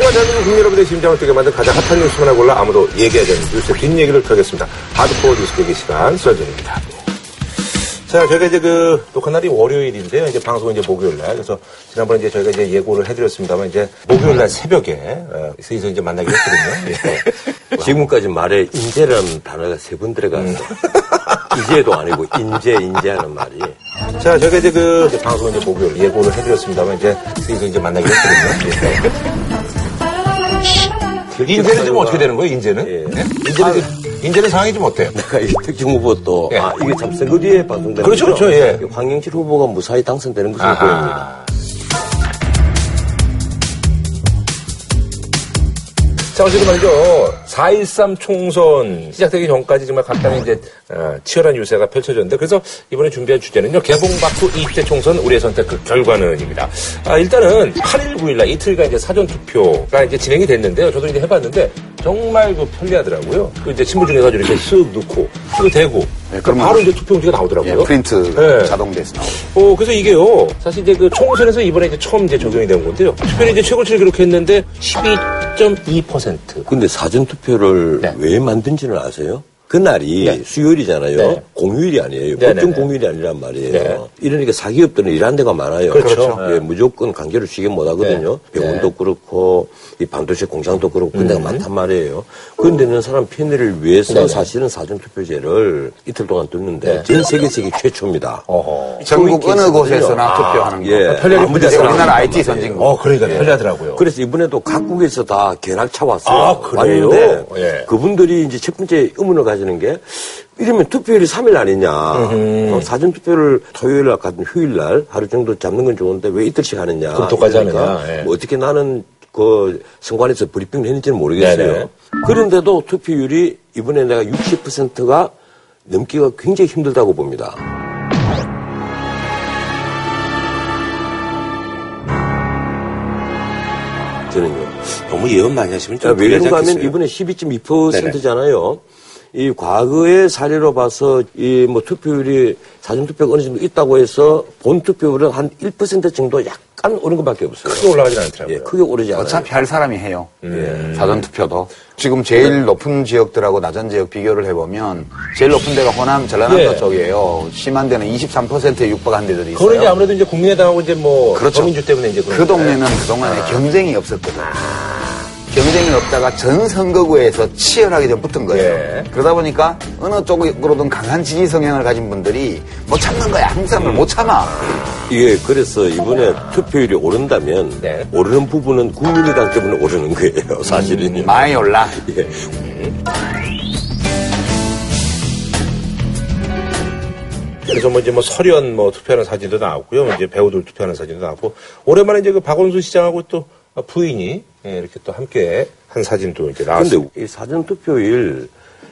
하지만 대한민국 국민 여러분의 심장을 뛰게 만든 가장 핫한 뉴스만 골라 아무도 얘기하지 않는 뉴스의 뒷얘기를 털겠습니다. 하드코어 뉴스 대기 시간 썰전입니다. 자, 저희가 이제 그, 녹화 날이 월요일인데요. 이제 방송은 이제 목요일 날. 그래서 지난번에 이제 저희가 이제 예고를 해드렸습니다만 이제 목요일 날 새벽에, 어, 스이서 이제 만나기로 했거든요. 예. 지금까지 말에 인재라는 단어가 세 번 들어갔어. 이제도 아니고 인재, 인재하는 말이. 자, 저희가 이제 그, 이제 방송은 이제 목요일 예고를 해드렸습니다만 이제 스이서 이제 만나기로 했거든요. 예. 인재는 좀 어떻게 되는 거예요, 인재는? 예. 네? 인재는, 좀- 인재는 상황이 좀 어때요? 내가 이 특정 후보 또, 예. 아, 이게 참 선거 뒤에 방송되는 그렇죠? 그렇죠, 예. 황영칠 후보가 무사히 당선되는 것으로 보입니다. 자, 어쨌든 말이죠. 4.13 총선 시작되기 전까지 정말 간단히 이제, 어, 치열한 유세가 펼쳐졌는데, 그래서 이번에 준비한 주제는요, 개봉 박후 20대 총선 우리의 선택 그 결과는입니다. 아, 일단은 8일, 9일날 이틀간 이제 사전투표가 이제 진행이 됐는데요. 저도 이제 해봤는데, 정말 그 편리하더라고요. 그 이제 신분증에서 이렇게 쓱 넣고, 쓱 대고, 네, 그러면- 바로 이제 투표용지가 나오더라고요. 예, 프린트 네. 자동돼서 나오고. 어, 그래서 이게요, 사실 이제 그 총선에서 이번에 이제 처음 이제 적용이 된 건데요. 특별히 이제 최고치를 기록했는데 12.2%. 근데 사전투표를 네. 왜 만든지는 아세요? 그날이 네. 수요일이잖아요. 네. 공휴일이 아니에요. 네, 보통 네, 네. 공휴일이 아니란 말이에요. 네. 이러니까 사기업들은 일하는 데가 많아요. 그렇죠. 예, 무조건 강제로 쉬게 못 하거든요. 네. 병원도 그렇고, 이 반도체 공장도 그렇고, 그런 데가 많단 말이에요. 그런 데 있는 사람 편의를 위해서 음. 사실은 사전투표제를 이틀 동안 뒀는데 네. 전 세계적인 최초입니다. 어허. 전국 어느 있거든요. 곳에서나 투표하는 거. 예. 편리하게 아무 문제가 데서나 우리나라 IT. 선진국. 어, 그러니까 편리하더라고요. 그래서 이번에도 각국에서 다 견학차 왔어요. 아, 그래요? 왔는데 예. 그분들이 이제 첫 번째 의문을 가지 는 게 이러면 투표일이 3일 아니냐. 어, 사전 투표를 토요일 날 같은 휴일 날 하루 정도 잡는 건 좋은데 왜 이틀씩 하느냐. 그러니까 하느냐. 예. 뭐 어떻게 나는 그 선관에서 브리핑을 했는지는 모르겠어요. 네네. 그런데도 투표율이 이번에 내가 60%가 넘기가 굉장히 힘들다고 봅니다. 저는요. 너무 예언 많이 하시면 좀 그런가 하면 않겠어요? 이번에 12.2%잖아요. 이 과거의 사례로 봐서 이 뭐 투표율이 사전투표가 어느 정도 있다고 해서 본 투표율은 한 1% 정도 약간 오른 것밖에 없어요. 크게 올라가진 않더라고요. 예, 크게 오르지 않아요. 어차피 할 사람이 해요. 음. 사전투표도. 지금 제일 높은 지역들하고 낮은 지역 비교를 해보면 제일 높은 데가 호남, 전라남도 예. 쪽이에요. 심한 데는 23%에 육박한 데들이 있어요. 이제 아무래도 이제 국민의당하고 이제 뭐 그렇죠. 더민주 때문에 이제 그런 그. 동네는 그동안에 경쟁이 없었거든. 경쟁이 없다가 전 선거구에서 치열하게 좀 붙은 거예요. 예. 그러다 보니까 어느 쪽으로든 강한 지지 성향을 가진 분들이 못 참는 거야. 한국 사람을 못 참아. 이게 그래서 이번에 투표율이 오른다면 네. 오르는 부분은 국민의당 때문에 오르는 거예요. 사실은요. 많이 올라. 예. 그래서 뭐 이제 뭐 설현 뭐 투표하는 사진도 나왔고요. 이제 배우들 투표하는 사진도 나왔고 오랜만에 이제 그 박원순 시장하고 또 부인이 예, 이렇게 또 함께 한 사진도 이제 나왔습니다. 근데 이 사전 투표일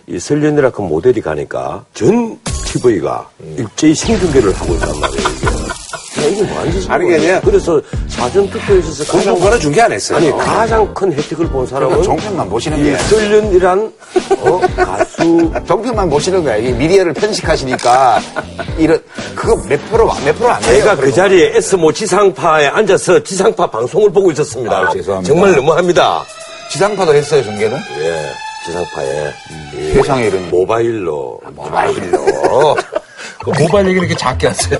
이 설련이라 그 모델이 가니까 전 TV가 일제히 생중계를 하고 있단 말이에요. 이게. 완전 아니, 아니라 그래서 사전 투표에 있어서 가장 공중파는 중계 안 했어요. 아니 가장 큰 혜택을 본 사람은 그러니까 종편만 보시는 이 게. 설련이란 어, 가수 종편만 보시는 거야. 이 미디어를 편식하시니까 이런 그거 몇 프로 몇 프로 안 돼요. 제가 그. 자리에 S모 지상파에 앉아서 지상파 방송을 보고 있었습니다. 아, 죄송합니다. 정말 너무합니다. 지상파도 했어요 중계는. 예, 지상파에 이 세상에 이런 모바일로 모바일로. 그 모바일 얘기를 이렇게 작게 하세요.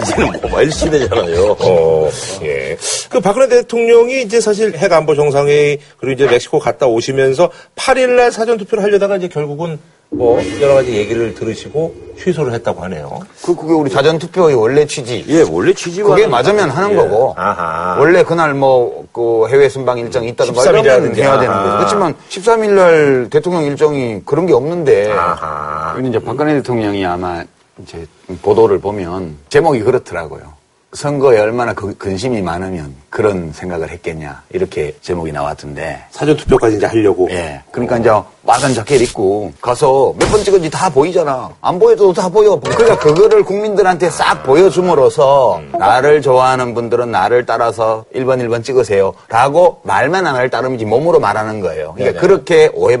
이제는 모바일 시대잖아요. 어, 예. 그 박근혜 대통령이 이제 사실 핵 안보 정상회의 그리고 이제 멕시코 갔다 오시면서 8일날 사전 투표를 하려다가 이제 결국은 뭐 여러 가지 얘기를 들으시고 취소를 했다고 하네요. 그 그게 우리 사전 투표의 원래 취지. 예, 원래 취지와 그게 맞으면 하는 거고. 아하. 원래 그날 뭐, 그 해외 순방 일정이 있다든가 13일 이러면 이라든지. 해야 되는. 거죠. 그렇지만 13일 날 대통령 일정이 그런 게 없는데. 아하. 근데 이제 박근혜 대통령이 아마 이제 보도를 보면 제목이 그렇더라고요. 선거에 얼마나 그- 근심이 많으면 그런 생각을 했겠냐. 이렇게 제목이 나왔던데. 사전 투표까지 이제 하려고. 예. 그러니까 이제 빨간 자켓 입고 가서 몇 번 찍은지 다 보이잖아. 안 보여도 다 보여. 그러니까 그거를 국민들한테 싹 보여줌으로써 나를 좋아하는 분들은 나를 따라서 1번 1번 찍으세요. 라고 말만 안 할 따름이지 몸으로 말하는 거예요. 그러니까 네네. 그렇게 오해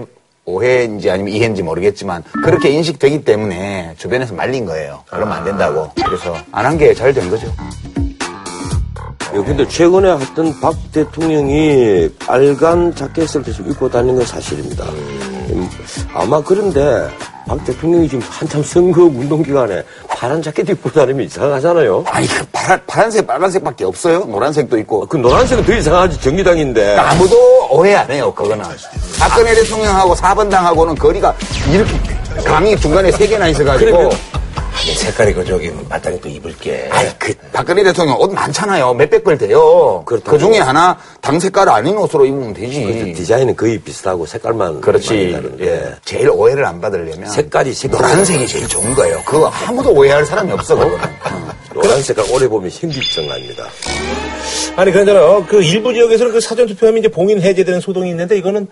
오해인지 아니면 이해인지 모르겠지만 그렇게 인식되기 때문에 주변에서 말린 거예요. 그러면 안 된다고. 그래서 안 한 게 잘 된 거죠. 예, 근데 최근에 하여튼 박 대통령이 빨간 자켓을 계속 입고 다니는 건 사실입니다. 음, 아마 그런데 박 대통령이 지금 한참 선거 운동 기간에 파란 자켓 입고 다니면 이상하잖아요. 아니, 그 파란, 파란색, 빨간색밖에 없어요? 노란색도 있고. 그 노란색은 더 이상하지 정의당인데. 아무도 오해 안 해요, 그거는. 박근혜 대통령하고 4번당하고는 거리가 이렇게 강이 중간에 세 개나 있어가지고. 아니, 색깔이 그 저기 마땅히 또 입을게. 아이, 그, 박근혜 대통령 옷 많잖아요. 몇백 벌 돼요. 그렇다고. 그 중에 하나 당 색깔 아닌 옷으로 입으면 되지. 디자인은 거의 비슷하고 색깔만 그렇지. 예. 제일 오해를 안 받으려면. 색깔이 색깔이 노란색이 제일 좋은 거예요. 그거 아무도 오해할 사람이 없어, 그거는. 노란 색깔 오래 보면 현기증 납니다. 아니, 그러잖아. 그 일부 지역에서는 그 사전 투표하면 이제 봉인 해제되는 소동이 있는데 이거는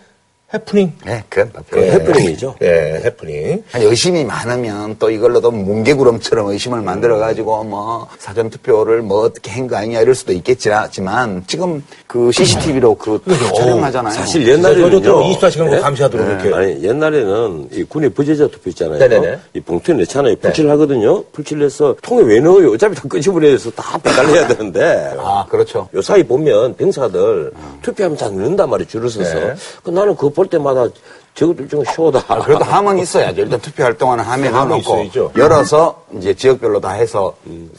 해프닝. 네, 그건 그 해프닝이죠. 예, 해프닝. 아니, 의심이 많으면 또 이걸로도 뭉게구름처럼 의심을 만들어가지고 뭐 사전투표를 뭐 어떻게 한 거 아니냐 이럴 수도 있겠지만 지금 그 CCTV로 그 촬영하잖아요. 사실 옛날에는요. 또 24시간 예? 감시하도록 이렇게. 아니 옛날에는 이 군의 부재자 투표 있잖아요. 네네네. 이 봉투에 넣잖아요. 풀칠을 하거든요. 풀칠을 해서 통에 왜 넣어요? 어차피 다 끄집어내서 다 배달해야 되는데. 아, 그렇죠. 요 사이 보면 병사들 투표하면 다 넣는단 말이에요. 줄을 서서. 네. 그 나는 그거 볼 때마다 저것들 좀 쇼다. 아, 그래도 함은 있어야죠. 일단 투표할 동안은 함에 넣어놓고. 열어서 이제 지역별로 다 해서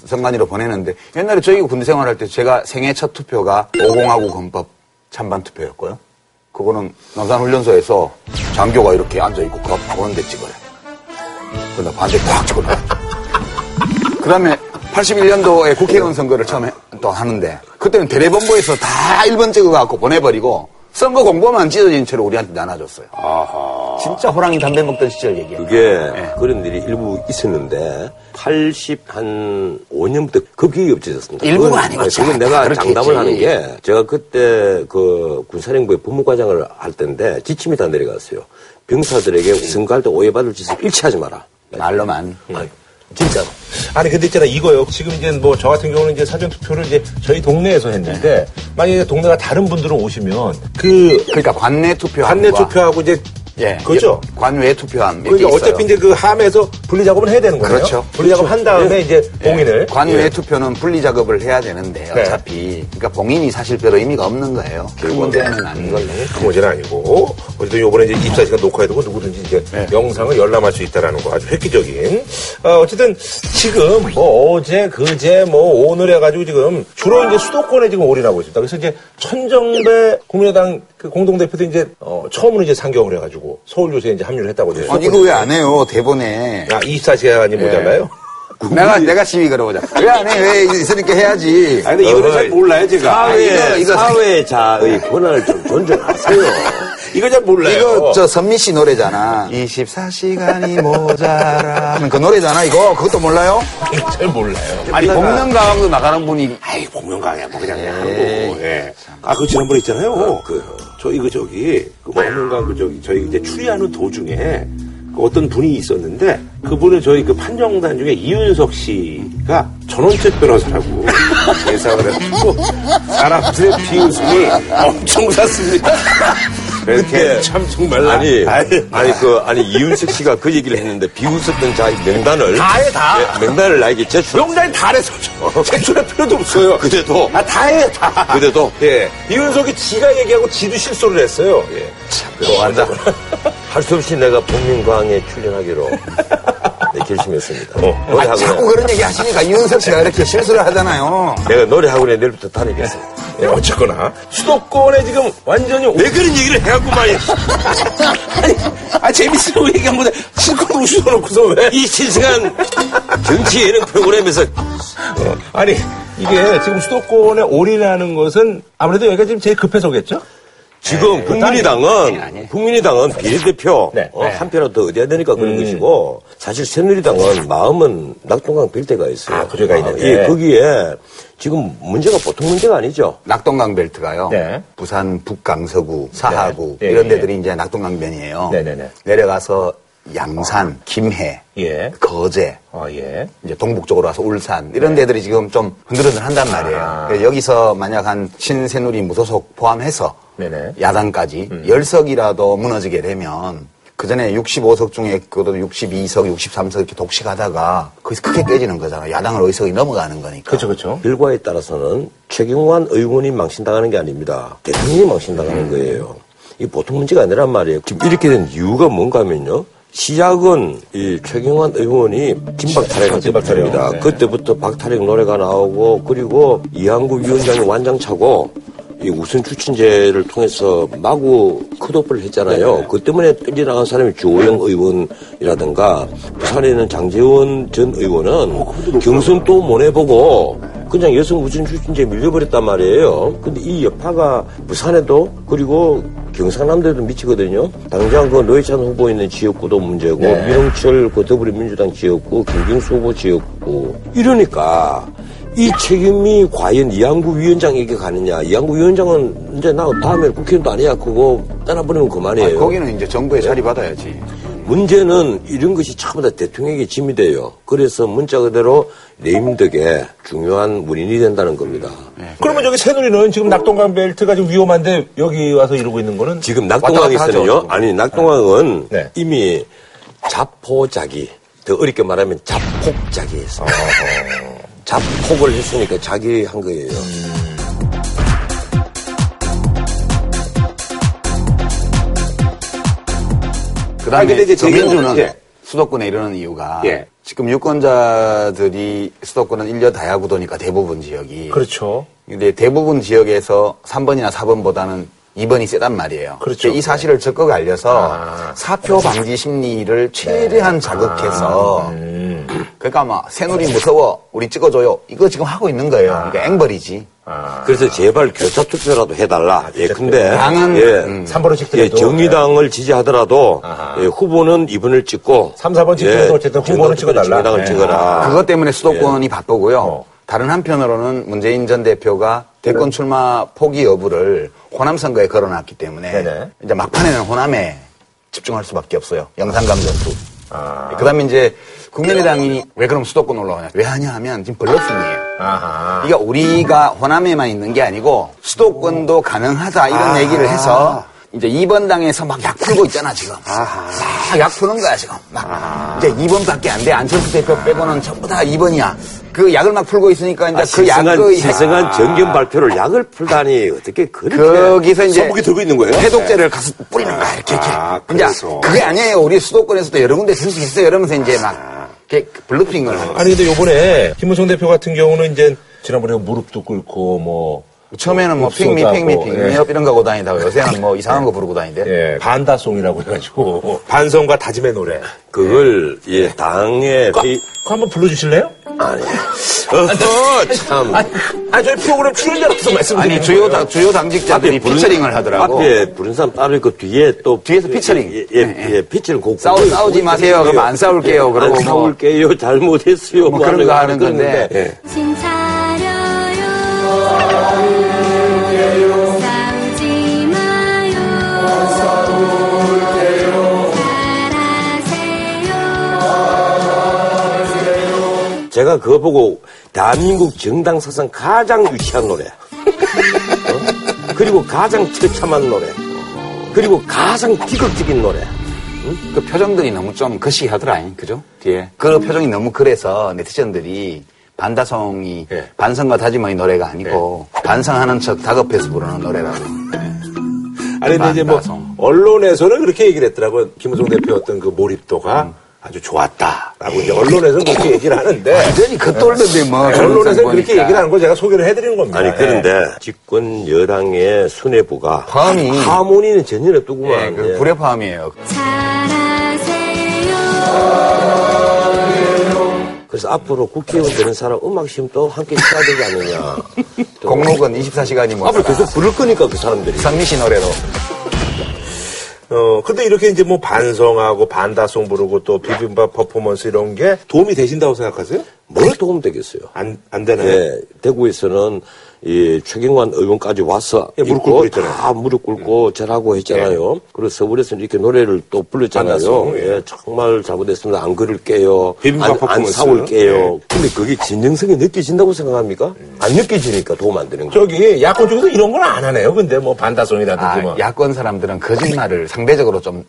선관위로 보내는데 옛날에 저희 군대 생활할 때 제가 생애 첫 투표가 5공하고 헌법 찬반 투표였고요. 그거는 남산훈련소에서 장교가 이렇게 앉아있고 그 앞에 보는데 찍어요. 그나 반대 딱 찍어 놔요. 그 다음에 81년도에 국회의원 선거를 처음에 또 하는데 그때는 대례본부에서 다 1번 찍어갖고 보내버리고 선거 공보만 찢어진 채로 우리한테 나눠줬어요. 진짜 호랑이 담배 먹던 시절 얘기예요. 그게 네. 그런 일이 일부 있었는데 80 한 5년부터 급격히 없어졌습니다. 일부가 그건- 아니고 아니, 참 그건 다 내가 장담을. 하는 게 제가 그때 그 군사령부의 법무과장을 할 때인데 지침이 다 내려갔어요. 병사들에게 선거할 때 오해받을 짓을 일치하지 마라. 말로만. 아니, 진짜로. 아니 근데 있잖아 이거요. 지금 이제 뭐 저 같은 경우는 이제 사전 투표를 이제 저희 동네에서 했는데 만약에 동네가 다른 분들은 오시면 그 그러니까 관내 투표. 관내 투표하고 이제 예. 그죠? 관외 투표함. 몇 그러니까. 어차피 이제 그 함에서 분리 작업을 해야 되는 거예요. 그렇죠. 분리 작업 한 다음에 이제 봉인을 관외 예. 투표는 분리 작업을 해야 되는데 네. 어차피 그러니까 봉인이 사실 별 의미가 없는 거예요. 그 문제는 아닌 걸로. 그 문제는 아니고 어쨌든 요번에 이제 입사 시간 녹화해도 누구든지 이제 네. 영상을 열람할 수 있다라는 거 아주 획기적인 어, 어쨌든 지금 뭐 어제 그제 뭐 오늘 해가지고 지금 주로 이제 수도권에 지금 올인하고 있습니다. 그래서 이제 천정배 국민의당 그 공동 대표도 이제 어, 처음으로 이제 상경을 해가지고 서울 요새에 이제 합류를 했다고 이제 아니, 이거 왜 안 해요? 대본에. 아 24시간이 모자라요? 내가, 내가 시위 걸어보자. 왜 안 해? 왜 있으니까 해야지. 아니, 근데 이거는 잘 몰라요, 제가. 사회, 이거- 이거- 사회자의 권한을 좀 존중하세요. 이거 잘 몰라요. 이거 저 선미 씨 노래잖아. 24시간이 모자라. 그 노래잖아, 이거. 그것도 몰라요? 잘 몰라요. 아니, 복면가왕도 나가는 분이. 아이, 복면가왕이야, 뭐 그냥 하는 거고, 예. 아, 그 지난번에 있잖아요. 그, 저희 그 저기, 그 복면가왕 그 저기, 저희 이제 추리하는 도중에 그 어떤 분이 있었는데, 그분은 저희 그 판정단 중에 이윤석 씨가 전원책 변호사라고 예상을 해가지고, 사람들의 비웃음을 엄청 샀습니다. 이렇게 참 정말. 아니, 아이, 아니, 그, 아니, 이윤석 씨가 그 얘기를 했는데, 비웃었던 자의 명단을. 다 해, 다. 예, 명단을 나에게 제출. 명단이 다 해서 제출할 필요도 없어요. 그래도, 아, 다 해, 다. 그래도, 예. 이윤석이 지가 얘기하고 지도 실소를 했어요. 예. 또 앉아. 할 수 없이 내가 복면가왕에 출연하기로 네, 결심했습니다. 아, 노래학원에, 자꾸 그런 얘기 하시니까 이윤석 씨가 이렇게 실수를 하잖아요. 내가 노래학원에 내일부터 다니겠어. 예, 어쨌거나 수도권에 지금 완전히 오- 왜 그런 얘기를 해갖고 말이야. 아니, 아 재밌으려고 얘기한 건데 실컷 웃어놓고서 왜? 이 실시간 정치 예능 프로그램에서 어, 아니 이게 지금 수도권에 올인하는 것은 아무래도 여기가 지금 제일 급해서겠죠? 지금 국민의당은 아니, 아니. 국민의당은 비례대표 네. 어, 네. 한 표라도 더 얻어야 되니까 그런 음. 것이고 사실 새누리당은 마음은 낙동강 빌대가 있어요. 아, 그제가 있는데. 예, 거기에 지금 문제가 보통 문제가 아니죠. 낙동강 벨트가요. 네. 부산 북강서구, 사하구 네. 예, 이런 예. 데들이 이제 낙동강변이에요. 네네네. 내려가서 양산, 김해, 예. 거제, 아 예. 이제 동북 쪽으로 와서 울산 이런 데들이 지금 좀 흔들흔들 한단 말이에요. 네. 아. 여기서 만약 한 신새누리 무소속 포함해서 네네. 음. 야당까지 열 10석이라도 무너지게 되면 그 전에 65석 중에 그것도 62석, 63석 이렇게 독식하다가 거기서 크게 깨지는 거잖아. 야당을 의석이 넘어가는 거니까. 그렇죠, 그렇죠. 결과에 따라서는 최경환 의원이 망신당하는 게 아닙니다. 대통령이 망신당하는 거예요. 이 보통 문제가 아니란 말이에요. 지금 이렇게 된 이유가 뭔가 하면요. 시작은 이 최경환 의원이 김박 탈핵. 때부터입니다. 네. 그때부터 박탈핵 노래가 나오고 그리고 이한구 위원장이 완장차고 이 우선 추천제를 통해서 마구 컷오프를 했잖아요. 그 때문에 떨려나간 사람이 주호영 의원이라든가 부산에는 장재원 전 의원은 경선 또 못 해보고 그냥 여성 우선 추천제에 밀려버렸단 말이에요. 근데 이 여파가 부산에도 그리고 경상남도에도 미치거든요. 당장 그 노회찬 후보 있는 지역구도 문제고 민홍철 그 더불어민주당 지역구, 김경수 후보 지역구 이러니까 이 책임이 과연 이한구 위원장에게 가느냐. 이한구 위원장은 이제 나 다음에 국회의원도 아니야. 그거 떠나버리면 그만이에요. 아니, 거기는 이제 정부에 자리 받아야지. 문제는 이런 것이 전부 다 대통령에게 짐이 돼요. 그래서 문자 그대로 레임덕에 중요한 문인이 된다는 겁니다. 그러면 저기 새누리는 지금 낙동강 벨트가 좀 위험한데 여기 와서 이러고 있는 거는 지금 낙동강에서는요. 아니 낙동강은 네. 이미 자포자기 더 어렵게 말하면 자폭자기했어. 자폭을 했으니까 자기 한 거예요. 그 다음에 근데 이제 제가- 민주는 예. 수도권에 이러는 이유가 예. 지금 유권자들이 수도권은 인려 다야 구도니까 대부분 지역이 그렇죠. 근데 대부분 지역에서 3번이나 4번보다는 2번이 세단 말이에요. 그렇죠. 이 사실을 적극 알려서 아. 사표 방지 심리를 최대한 자극해서 음. 그러니까 막 새누리 무서워 우리 찍어줘요 이거 지금 하고 있는 거예요. 그러니까 앵벌이지. 아. 그래서 제발 교차 투표라도 해달라. 예, 근데 당은, 예, 음, 3번을 예, 찍더라도 정의당을 지지하더라도 아하. 예, 후보는 이번을 찍고 3, 4번 찍더라도 어쨌든 후보는 찍어달라. 정의당을 네. 찍어라. 그것 때문에 수도권이 바쁘고요. 어. 다른 한편으로는 문재인 전 대표가 대권 출마 포기 여부를 호남 선거에 걸어놨기 때문에 네네. 이제 막판에는 호남에 집중할 수밖에 없어요. 영산감 전투. 아. 그다음에 이제 국민의당이 왜 그럼 수도권 올라오냐? 왜 하냐 하면 지금 블러핑이에요. 아하. 그러니까 우리가 호남에만 있는 게 아니고 수도권도 가능하다 이런 아. 얘기를 해서 이제 2번 당에서 막 약 풀고 있잖아 지금. 막 약 푸는 거야 지금. 막 이제 2번밖에 안 돼. 안철수 대표 빼고는 전부 다 2번이야. 그 약을 막 풀고 있으니까 이제 아, 그 약의 신성한 정견 발표를 약을 풀다니 어떻게 그렇게 거기서 이제 선풍기 들고 있는 거예요? 해독제를 가서 뿌리는 거야 이렇게 이렇게. 아, 그래서. 그게 아니에요. 우리 수도권에서도 여러 군데 들수 있어요. 이러면서 이제 막 이렇게 bluffing을. 아니 근데 요번에 김무성 대표 같은 경우는 이제 지난번에 무릎도 꿇고 뭐 처음에는 뭐 pick me pick me 하고, pick me 예. 이런 거 하고 다니다가 요새는 뭐 이상한 거 부르고 다니대. 예, 반다송이라고 해가지고 반성과 다짐의 노래. 그걸 예 당의 이- 그거 한번 불러주실래요? 아니 어허 참 아니, 아니 저희 프로그램 출연자로서 말씀드리는 아니 주요. 당 주요 당직자들이 부른- featuring을 하더라고. 앞에 부른 사람 따로 있고 뒤에 또 뒤에서 피처링. 예, 예, 예, 예, 피처링 곡 싸우- 싸우지 마세요. 그러면 안 싸울게요. 그러고 안 뭐- 싸울게요. 잘못했어요. 뭐 그런 거 하는 건데. 예. 정신 제가 그거 보고 대한민국 정당 사상 가장 유치한 노래. 어? 그리고 가장 처참한 노래. 그리고 가장 비극적인 노래. 그 표정들이 너무 좀 거시하더라, 그죠? 뒤에. 그 표정이 너무 그래서 네티즌들이 반다성이 예. 반성과 다짐의 노래가 아니고 반성하는 척 다급해서 부르는 노래라고. 아니 근데 이제 뭐. 언론에서는 그렇게 얘기를 했더라고 김무성 대표 어떤 그 몰입도가 아주 좋았다라고 이제 언론에서는 그렇게 얘기를 하는데 완전히 겉돌던데 뭐. 그런 언론에서는 상 그렇게. 얘기를 하는 걸 제가 소개를 해드리는 겁니다. 아니 그런데 집권 여당의 수뇌부가 화음이- 하모니는 전혀 없더구만. 예, 그 예. 불협화음이에요. 잘하세요 그래서 앞으로 국회의원 되는 사람 음악 시험도 함께 쳐야 되지 않느냐. 또 공목은 24시간이 뭐. 앞으로 계속 부를 거니까 그 사람들이. 상미 씨 노래로. 어, 근데 이렇게 이제 뭐 반성하고 반다송 부르고 또 비빔밥 퍼포먼스 이런 게 도움이 되신다고 생각하세요? 뭘 도움 되겠어요? 안, 안 되나요? 예, 대구에서는 이 최경환 의원까지 와서 예, 무릎 꿇고 있잖아요. 다 무릎 꿇고 절하고 했잖아요. 그리고 서울에서는 이렇게 노래를 또 불렀잖아요. 만났어, 예. 예, 정말 잘못했습니다. 안 그럴게요. 안, 안. 사올게요. 예. 근데 그게 진정성이 느껴진다고 생각합니까? 안 느껴지니까 도움 안 되는 거죠. 저기 야권 쪽에서 이런 건 안 하네요. 근데 뭐 반다송이라든지 아, 뭐. 야권 사람들은 거짓말을 상대적으로 좀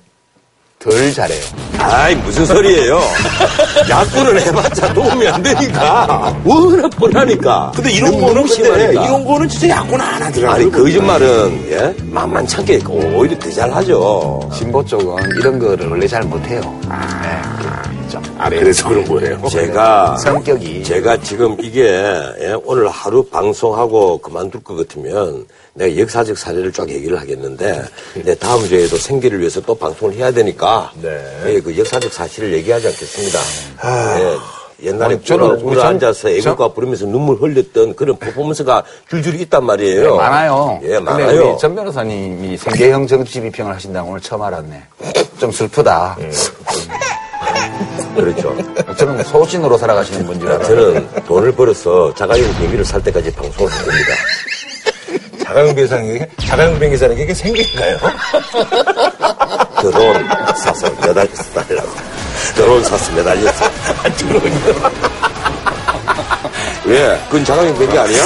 덜 잘해요. 아이, 무슨 소리예요? 야구는 해봤자 도움이 안 되니까. 워낙 뻔하니까. 근데 이런 거는 근데. 이런 거는 진짜 야구는 안 하더라고요. 아니, 거짓말은, 예? 만만찮게 오히려 더 잘하죠. 진보 쪽은 이런 거를 원래 잘 못해요. 네, 좀 아, 그래서 그런 거예요. 제가 성격이 제가 지금 이게 예, 오늘 하루 방송하고 그만둘 것 같으면 내가 역사적 사례를 쫙 얘기를 하겠는데 내 다음 주에도 생계를 위해서 또 방송을 해야 되니까 네. 예, 그 역사적 사실을 얘기하지 않겠습니다. 예, 옛날에 아니, 저는 우리 전- 앉아서 애국가 부르면서 눈물 흘렸던 그런 퍼포먼스가 줄줄이 있단 말이에요. 많아요. 예, 많아요. 전 변호사님이 생계형 정치 비평을 하신다고 오늘 처음 알았네. 좀 슬프다. 그렇죠. 저는 소신으로 살아가시는 알아요. 저는 돈을 벌어서 자가용 비행기를 살 때까지 방송을 할 겁니다. 자가용 비행사는 자가용 비행기 사는 게 생길까요? 드론 사서 매달려서 달라고. 드론 사서 매달렸어. 왜? 그건 자가용 비행기 아니야?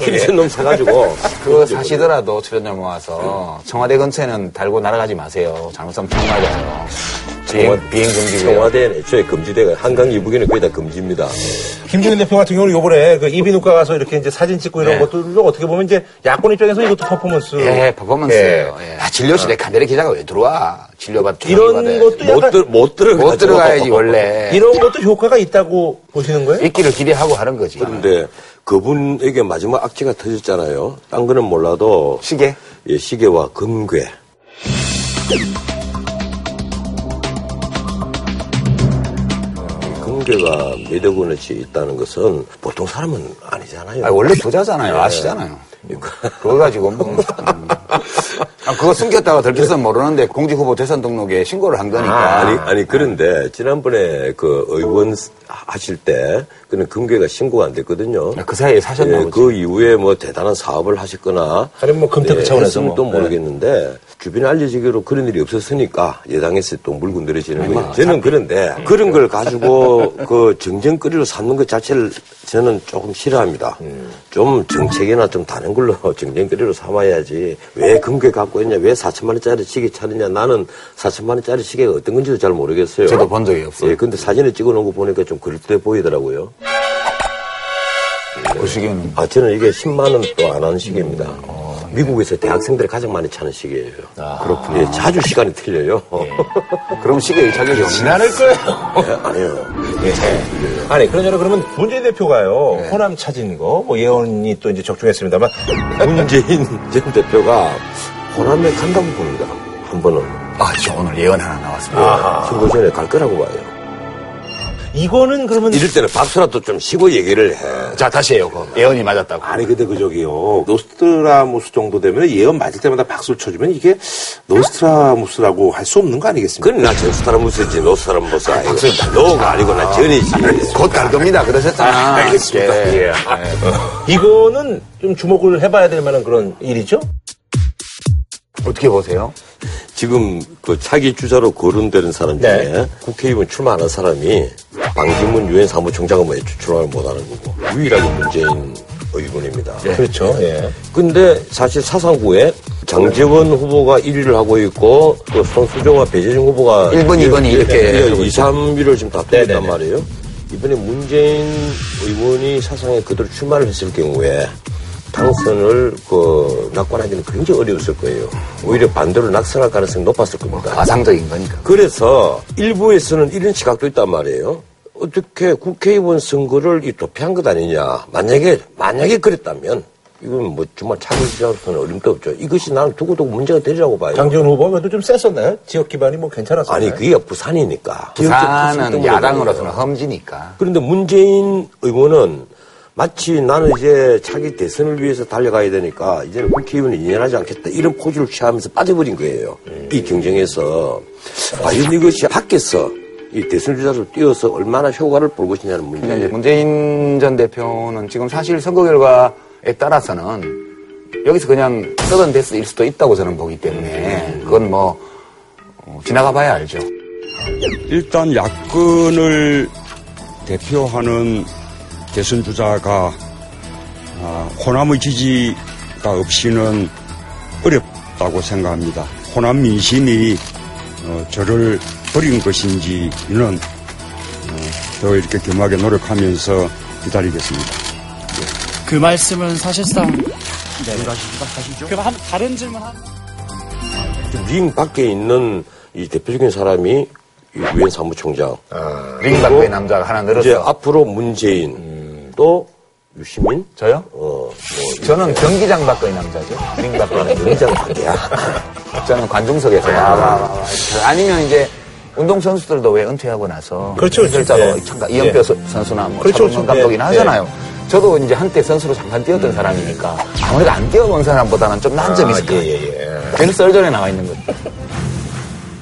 힘센 놈 사가지고. 그거 사시더라도 출연료 모아서 청와대 근처에는 달고 날아가지 마세요. 잘못하면 총 맞아요. 비행, 비행 금지고요. 청와대는 애초에 금지돼가 한강 이북에는 거의 다 금지입니다. 김종인 대표 같은 경우는 요번에 그 이비인후과 가서 이렇게 이제 사진 찍고 이런 네. 것들도 어떻게 보면 이제 야권 입장에서 이것도 퍼포먼스. 예, 퍼포먼스예요. 예. 아, 진료실에 카메라 기자가 왜 들어와? 진료받 이런 것도 못, 들, 못 들어가죠. 못 들어가야지 원래. 이런 것도 효과가 있다고 보시는 거예요? 있기를 기대하고 하는 거지. 그런데 그분에게 마지막 악재가 터졌잖아요. 딴 거는 몰라도 시계? 예, 시계와 금괴. 금괴가 몇억 원어치 있다는 것은 보통 사람은 아니잖아요. 아, 원래 부자잖아요. 아시잖아요. 그거 가지고 뭐. 음. 아, 그거 숨겼다가 들켰으면 모르는데 공직 후보 대선 등록에 신고를 한 거니까. 아니, 아니, 그런데 지난번에 그 의원 하실 때 그는 금괴가 신고가 안 됐거든요. 그 사이에 사셨나 예, 보지. 그 이후에 뭐 대단한 사업을 하셨거나 아니면 뭐 금태그 차원에서 했으면 뭐. 또 모르겠는데 주변에 알려지기로 그런 일이 없었으니까 예당에서 또 물고 늘어지는 거예요. 저는 그런데 그런 걸 가지고 그 정쟁거리로 삼는 것 자체를 저는 조금 싫어합니다. 좀 정책이나 좀 다른 걸로 정쟁거리로 삼아야지 왜 금괴 갖고 있냐 왜 4천만 원짜리 시계 차느냐 나는 4천만 원짜리 시계가 어떤 건지도 잘 모르겠어요. 저도 본 적이 없어요. 예, 근데 사진에 찍어 놓은 거 보니까 좀 그럴듯해 보이더라고요. 그 시계는. 아, 저는 이게 10만 원 또 안 하는 시계입니다. 미국에서 대학생들이 가장 많이 차는 시계예요. 그렇군요. 예, 자주 시간이 틀려요. 그럼 시계 의자격이 없네. 지나를 거예요. 예, 아니에요. 아니, 그러냐 그러면 문재인 대표가요, 호남 찾은 거, 뭐 예언이 또 이제 적중했습니다만, 문재인 전 대표가 호남에 간다고 봅니다. 한 번은. 아, 저 오늘 예언 하나 나왔습니다. 선거 전에 갈 거라고 봐요. 이거는 그러면 이럴 때는 박수라도 좀 치고 얘기를 해. 자, 다시 해요. 그 예언이 맞았다고. 아니 근데 그 저기요 노스트라무스 정도 되면 예언 맞을 때마다 박수를 쳐주면 이게 노스트라무스라고 할 수 없는 거 아니겠습니까? 그건 나 전스타라무스지, 노스타라무스 아니고. 너가 아니고 나 전이지. 곧갈 겁니다. 그러셨잖아. 알겠습니다. 예. 예. 이거는 좀 주목을 해봐야 될 만한 그런 일이죠? 어떻게 보세요? 지금 그 차기 주자로 거론되는 사람 중에 네. 국회의원 출마하는 사람이 방기문 유엔 사무총장은 뭐 출마를 못하는 거고 유일하게 문재인 의원입니다. 그렇죠. 예. 근데 사실 사상구에 장재원 후보가 1위를 하고 있고 또 손수정과 배재정 후보가 일 번, 이 번이 이렇게 하고 2, 3 위를 지금 다투고 있단 네네네. 말이에요. 이번에 문재인 의원이 사상에 그대로 출마를 했을 경우에 당선을 그 낙관하기는 굉장히 어려웠을 거예요. 오히려 반대로 낙선할 가능성이 높았을 겁니다. 가상적인 거니까. 그래서 일부에서는 이런 시각도 있단 말이에요. 어떻게 국회의원 선거를 이 도피한 것 아니냐. 만약에, 만약에 그랬다면, 이건 뭐 정말 차기자로서는 어림도 없죠. 이것이 나는 두고두고 문제가 되리라고 봐요. 장지원 후보가 그래도 좀 셌었나요? 지역 기반이 뭐 괜찮았었나요? 아니, 그게 부산이니까. 부산은 야당으로서는 험지니까. 그런데 문재인 의원은 마치 나는 이제 차기 대선을 위해서 달려가야 되니까 이제는 국회의원을 인연하지 않겠다 이런 포즈를 취하면서 빠져버린 거예요. 이 경쟁에서 과연 이것이 밖에서 이 대선 주자로 뛰어서 얼마나 효과를 볼 것이냐는 문제. 문재인 전 대표는 지금 사실 선거 결과에 따라서는 여기서 그냥 서던 데스일 수도 있다고 저는 보기 때문에 그건 뭐 어, 지나가 봐야 알죠. 일단 야권을 대표하는 대선 주자가 아, 호남의 지지가 없이는 어렵다고 생각합니다. 호남 민심이 어, 저를 버린 것인지는 어, 더 이렇게 겸하게 노력하면서 기다리겠습니다. 그 말씀은 사실상 네. 그럼 한 다른 질문 한 링 밖에 있는 이 대표적인 사람이 이 유엔 사무총장. 링 밖에 남자가 하나 이제 늘었어. 앞으로 문재인 또 유시민 저요? 어, 뭐 저는 경기장 밖의 남자죠. 링 밖의 경기장 밖이야. 저는 관중석에서 와, 와, 와, 와. 아니면 이제 운동 선수들도 왜 은퇴하고 나서 그렇죠, 그렇죠. 결자고 네. 잠깐 이영표 선- 선수나 뭐 그렇죠, 차범근 그렇죠. 감독이나 네. 하잖아요. 저도 이제 한때 선수로 잠깐 뛰었던 사람이니까 아무래도 안 뛰어본 사람보다는 좀 나은 점이 있을 거예요. 예, 예, 예. 괜히 썰전에 나와 있는 거죠.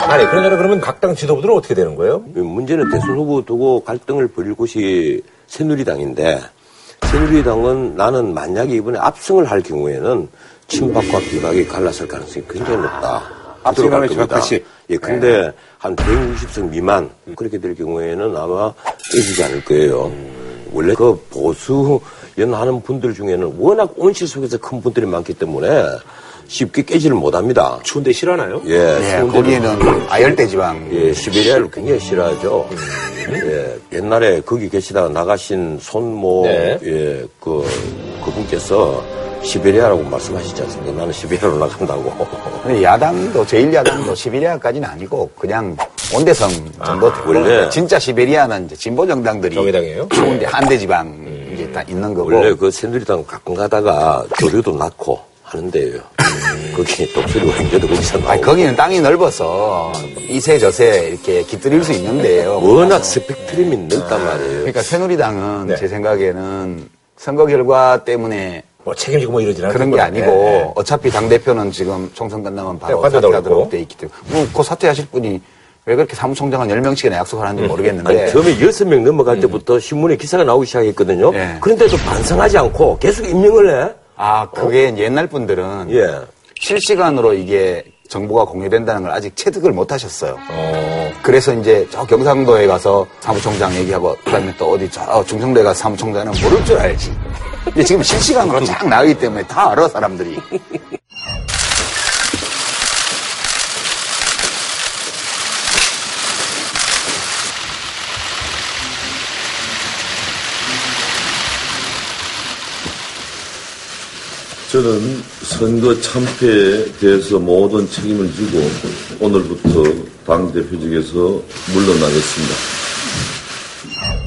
아니, 그러나 그러면 각 당 지도부들은 어떻게 되는 거예요? 문제는 대선 후보 두고 갈등을 벌일 곳이 새누리당인데 새누리당은 나는 만약에 이번에 압승을 할 경우에는 친박과 비박이 갈라설 가능성이 굉장히 높다. 압승하면 들어갈 겁니다. 정확하시. 예, 근데 한 160석 미만 그렇게 될 경우에는 아마 깨지지 않을 거예요. 원래 그 보수 연하는 분들 중에는 워낙 온실 속에서 큰 분들이 많기 때문에 쉽게 깨지를 못합니다. 추운데 싫어하나요? 예, 예, 추운데는 거기에는 아열대 지방. 예, 시베리아를 굉장히 싫어하죠. 예, 옛날에 거기 계시다가 나가신 손모, 네. 예, 그, 그분께서 시베리아라고 말씀하시지 않습니까? 나는 시베리아로 나간다고. 야당도 제1야당도 시베리아까지는 아니고 그냥 온대성 정도 되고 원래- 진짜 시베리아는 이제 진보 정당들이 정의당이에요? 추운데 한대 지방 이게 딱 있는 거고 원래 그 새누리당 가끔 가다가 조류도 낳고 하는 데예요 거기 독수리 왕자도 거기서 나오고. 아니, 거기는 땅이 넓어서 이세 저세 이렇게 깃들일 수 있는데요. 워낙 스펙트럼이 넓단 말이에요. 그러니까 새누리당은 네. 제 생각에는 선거 결과 때문에 뭐 책임지고 뭐 이러지는 그런 게 아니고 거예요. 네, 네. 어차피 당 대표는 지금 총선 끝나면 바로 사퇴하도록. 돼 있기 때문에 뭐, 그 사퇴하실 분이 왜 그렇게 사무총장은 10명씩이나 약속을 하는지 모르겠는데 아니, 처음에 여섯 명 넘어갈 때부터 신문에 기사가 나오기 시작했거든요. 예. 그런데도 반성하지 않고 계속 임명을 해. 아 그게 옛날 분들은 예. 실시간으로 이게 정보가 공유된다는 걸 아직 체득을 못 하셨어요. 그래서 이제 저 경상도에 가서 사무총장 얘기하고 그다음에 또 어디 저 중성도에 가서 사무총장은 모를 줄 알지. 근데 지금 실시간으로 쫙 나가기 때문에 다 알아 사람들이. 저는 선거 참패에 대해서 모든 책임을 지고 오늘부터 당대표직에서 물러나겠습니다.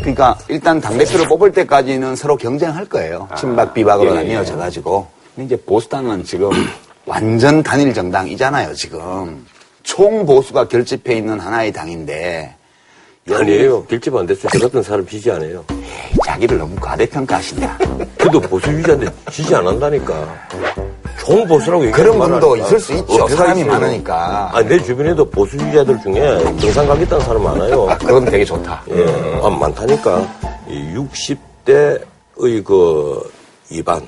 그러니까 일단 당대표를 뽑을 때까지는 서로 경쟁할 거예요. 친박 비박으로 나뉘어져 가지고. 근데 이제 보수당은 지금 완전 단일 정당이잖아요, 지금. 총 보수가 결집해 있는 하나의 당인데 아니에요. 결집 안 됐어요. 저 같은 사람 지지 안 해요. 자기를 너무 과대평가하신다. 그래도 보수주의자인데 지지 안 한다니까. 종 보수라고 얘기하는 그런 분도. 있을 수 있죠. 사람이 있어요. 많으니까. 아, 내 주변에도 보수주의자들 중에 경상 가겠다는 사람 많아요. 아, 그건 되게 좋다. 예, 아, 많다니까. 이 60대의 그 위반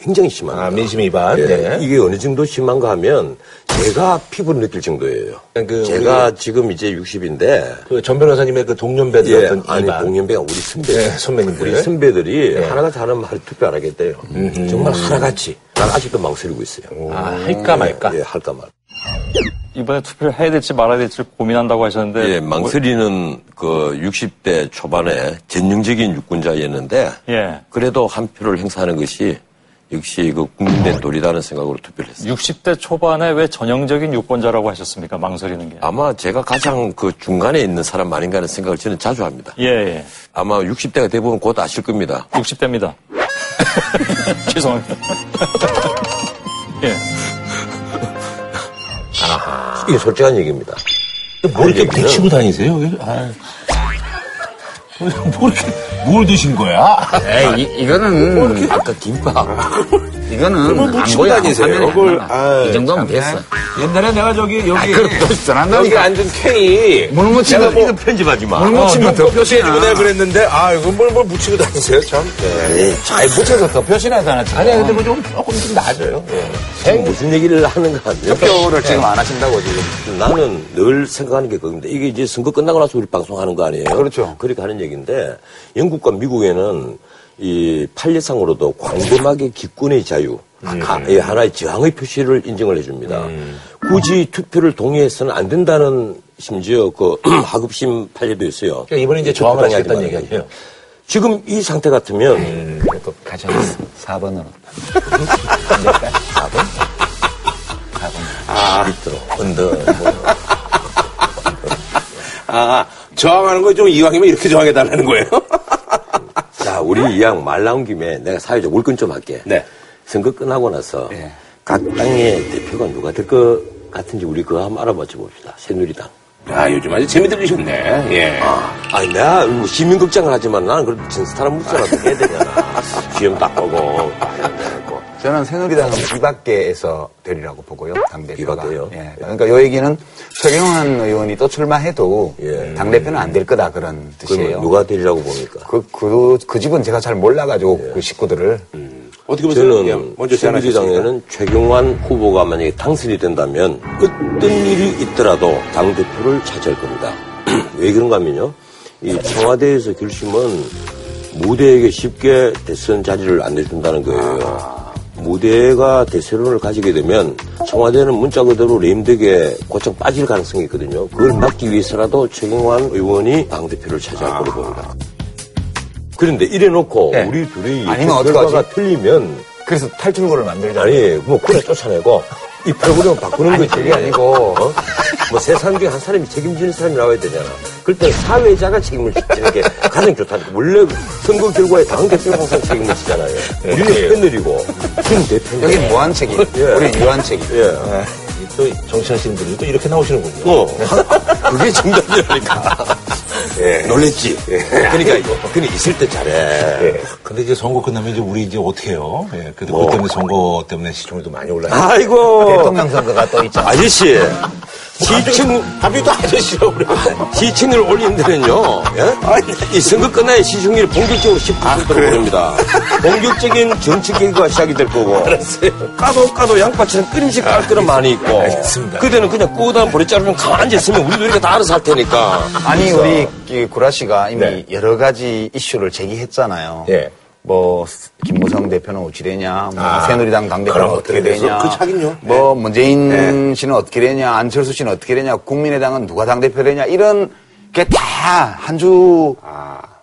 굉장히 심합니다. 아, 민심 위반. 예, 네. 이게 어느 정도 심한가 하면 제가 피부를 느낄 정도예요. 그 제가 지금 이제 60인데 그 전 변호사님의 그 동년배들 예, 어떤 아니 이반. 공연배가 우리 선배, 네, 선배님들. 우리 선배들이 네. 하나같이 하는 말을 투표 안 하겠대요. 정말 하나같이. 난 아직도 망설이고 있어요. 아, 할까 말까. 예, 할까 말. 이번에 투표를 해야 될지 말아야 될지 고민한다고 하셨는데 예, 망설이는 그 60대 초반에 전형적인 유권자였는데 예. 그래도 한 표를 행사하는 것이 역시 그 국민의 도리라는 생각으로 투표를 했어요. 60대 초반에 왜 전형적인 유권자라고 하셨습니까? 망설이는 게. 아마 제가 가장 그 중간에 있는 사람 아닌가 하는 생각을 저는 자주 합니다. 예, 예. 아마 60대가 대부분 곧 아실 겁니다. 60대입니다. 죄송합니다. 예. 이게 솔직한 얘기입니다. 뭐 이렇게 얘기는 붙이고 다니세요? 아. 뭐 이렇게, 뭘 드신 거야? 에이, 이, 이거는, 아까 김밥. 이거는 안 묻히고 보여. 다니세요? 그걸, 안 나와. 이 정도면 됐어. 옛날에 내가 저기, 여기. 아, 그럼 또 전한다니까. 여기 앉은 K. 물 묻힌 거, 이거 편집하지 마. 물 묻힌 거 더 표시해주고 표시나. 내가 그랬는데, 아, 이거 뭘, 뭘 묻히고 다니세요, 참. 네. 잘 묻혀서 더 표시나잖아, 지금. 아니, 근데 뭐 좀, 조금 좀 낮아요. 예. 무슨 얘기를 하는가 하면 투표를 지금 안 하신다고, 지금. 나는 늘 생각하는 게 그겁니다. 이게 이제 선거 끝나고 나서 우리 방송하는 거 아니에요? 그렇죠. 그렇게 하는 얘기인데 영국과 미국에는 이 판례상으로도 광범하게 기권의 자유, 가- 예, 하나의 저항의 표시를 인정을 해줍니다. 굳이 투표를 동의해서는 안 된다는 심지어 그 하급심 판례도 있어요. 그러니까 이번에 이제 저항을 투표 하겠다는 얘기 아니에요? 지금 이 상태 같으면 음, 또 가져갔어. 4번으로. 아, 밑으로 언더 뭐. 아, 저항하는 거 좀 이왕이면 이렇게 저항해달라는 거예요? 자, 우리 이왕 말 나온 김에 내가 사회적 물건 좀 할게. 네. 선거 끝나고 나서 네. 각 당의 대표가 누가 될 것 같은지 우리 그거 한번 알아맞혀 봅시다. 새누리당. 아, 요즘 아주 재미 들리셨네. 예. 아, 아니 내가 뭐 시민극장을 하지만 나는 그래도 진스타란 묻자라도 해야 되잖아. 시험 딱 보고. 저는 새누리당은 비박계에서 되리라고 보고요. 당대표가. 비박계요? 예. 그러니까 요 얘기는 최경환 의원이 또 출마해도 예. 당대표는 안 될 거다 그런 뜻이에요. 누가 되리라고 봅니까? 그, 그, 그 집은 제가 잘 몰라가지고 그 식구들을. 어떻게 보세요? 예, 저는 먼저 제안하셨습니다. 새누리당에는 최경환 후보가 만약에 당선이 된다면 어떤 일이 있더라도 당대표를 차지할 겁니다. 왜 그런가 하면요. 이 청와대에서 결심은 무대에게 쉽게 대선 자리를 안 내준다는 거예요. 무대가 대세론을 가지게 되면 청와대는 문자 그대로 레임덕에 고청 빠질 가능성이 있거든요. 그걸 막기 위해서라도 최경환 의원이 당대표를 차지할 거로 봅니다. 그런데 이래놓고 네. 우리 둘이 아니면 결과가? 틀리면 그래서 탈출구를 만들자. 아니, 뭐, 그래 쫓아내고, 이 프로그램을 바꾸는 아니, 거지. 그게 아니고. 어? 뭐, 세 사람 중에 한 사람이 책임지는 사람이 나와야 되잖아. 그럴 때는 사회자가 책임을 지는 게 가장 좋다니까. 원래 선거 결과에 당 대표가 항상 책임을 지잖아요. 우리는 패널이고, 지금 대표인데. 여기 무한 책임. 예. 우리 유한 책임. 예. 또 정치하시는 분들이 또 이렇게 나오시는군요. 어, 그게 정답이라니까. 예. 놀랬지. 그러니까, 그냥 있을 때 잘해. 예. 근데 이제 선거 끝나면 이제 우리 이제 어떻게 해요? 예. 그래도 뭐. 그 때문에 선거 때문에 시청률도 많이 올라요. 아이고. 대통령 선거가 또 있잖아. 아저씨. 시청, 갑자기 또 아저씨라고 그래. 시청률 올리는 데는요, 예? 이 선거 끝나야 시청률이 본격적으로 10%로 오릅니다. 본격적인 정치 개혁가 시작이 될 거고. 까도 까도 양파처럼 끓임씩 깔 거는 많이 있고. 알겠습니다. 그때는 그냥 꾸다한 보리자루는 가만히 있으면 우리도 이렇게 다 알아서 할 테니까. 아니, 우리 이 구라 씨가 이미 네. 여러 가지 이슈를 제기했잖아요. 예. 뭐 김무성 대표는 어찌 되냐, 뭐 아, 새누리당 당대표는 어떻게 되냐, 그 차긴요. 뭐 문재인 씨는 어떻게 되냐, 안철수 씨는 어떻게 되냐, 국민의당은 누가 당대표 되냐 이런 게 다 한주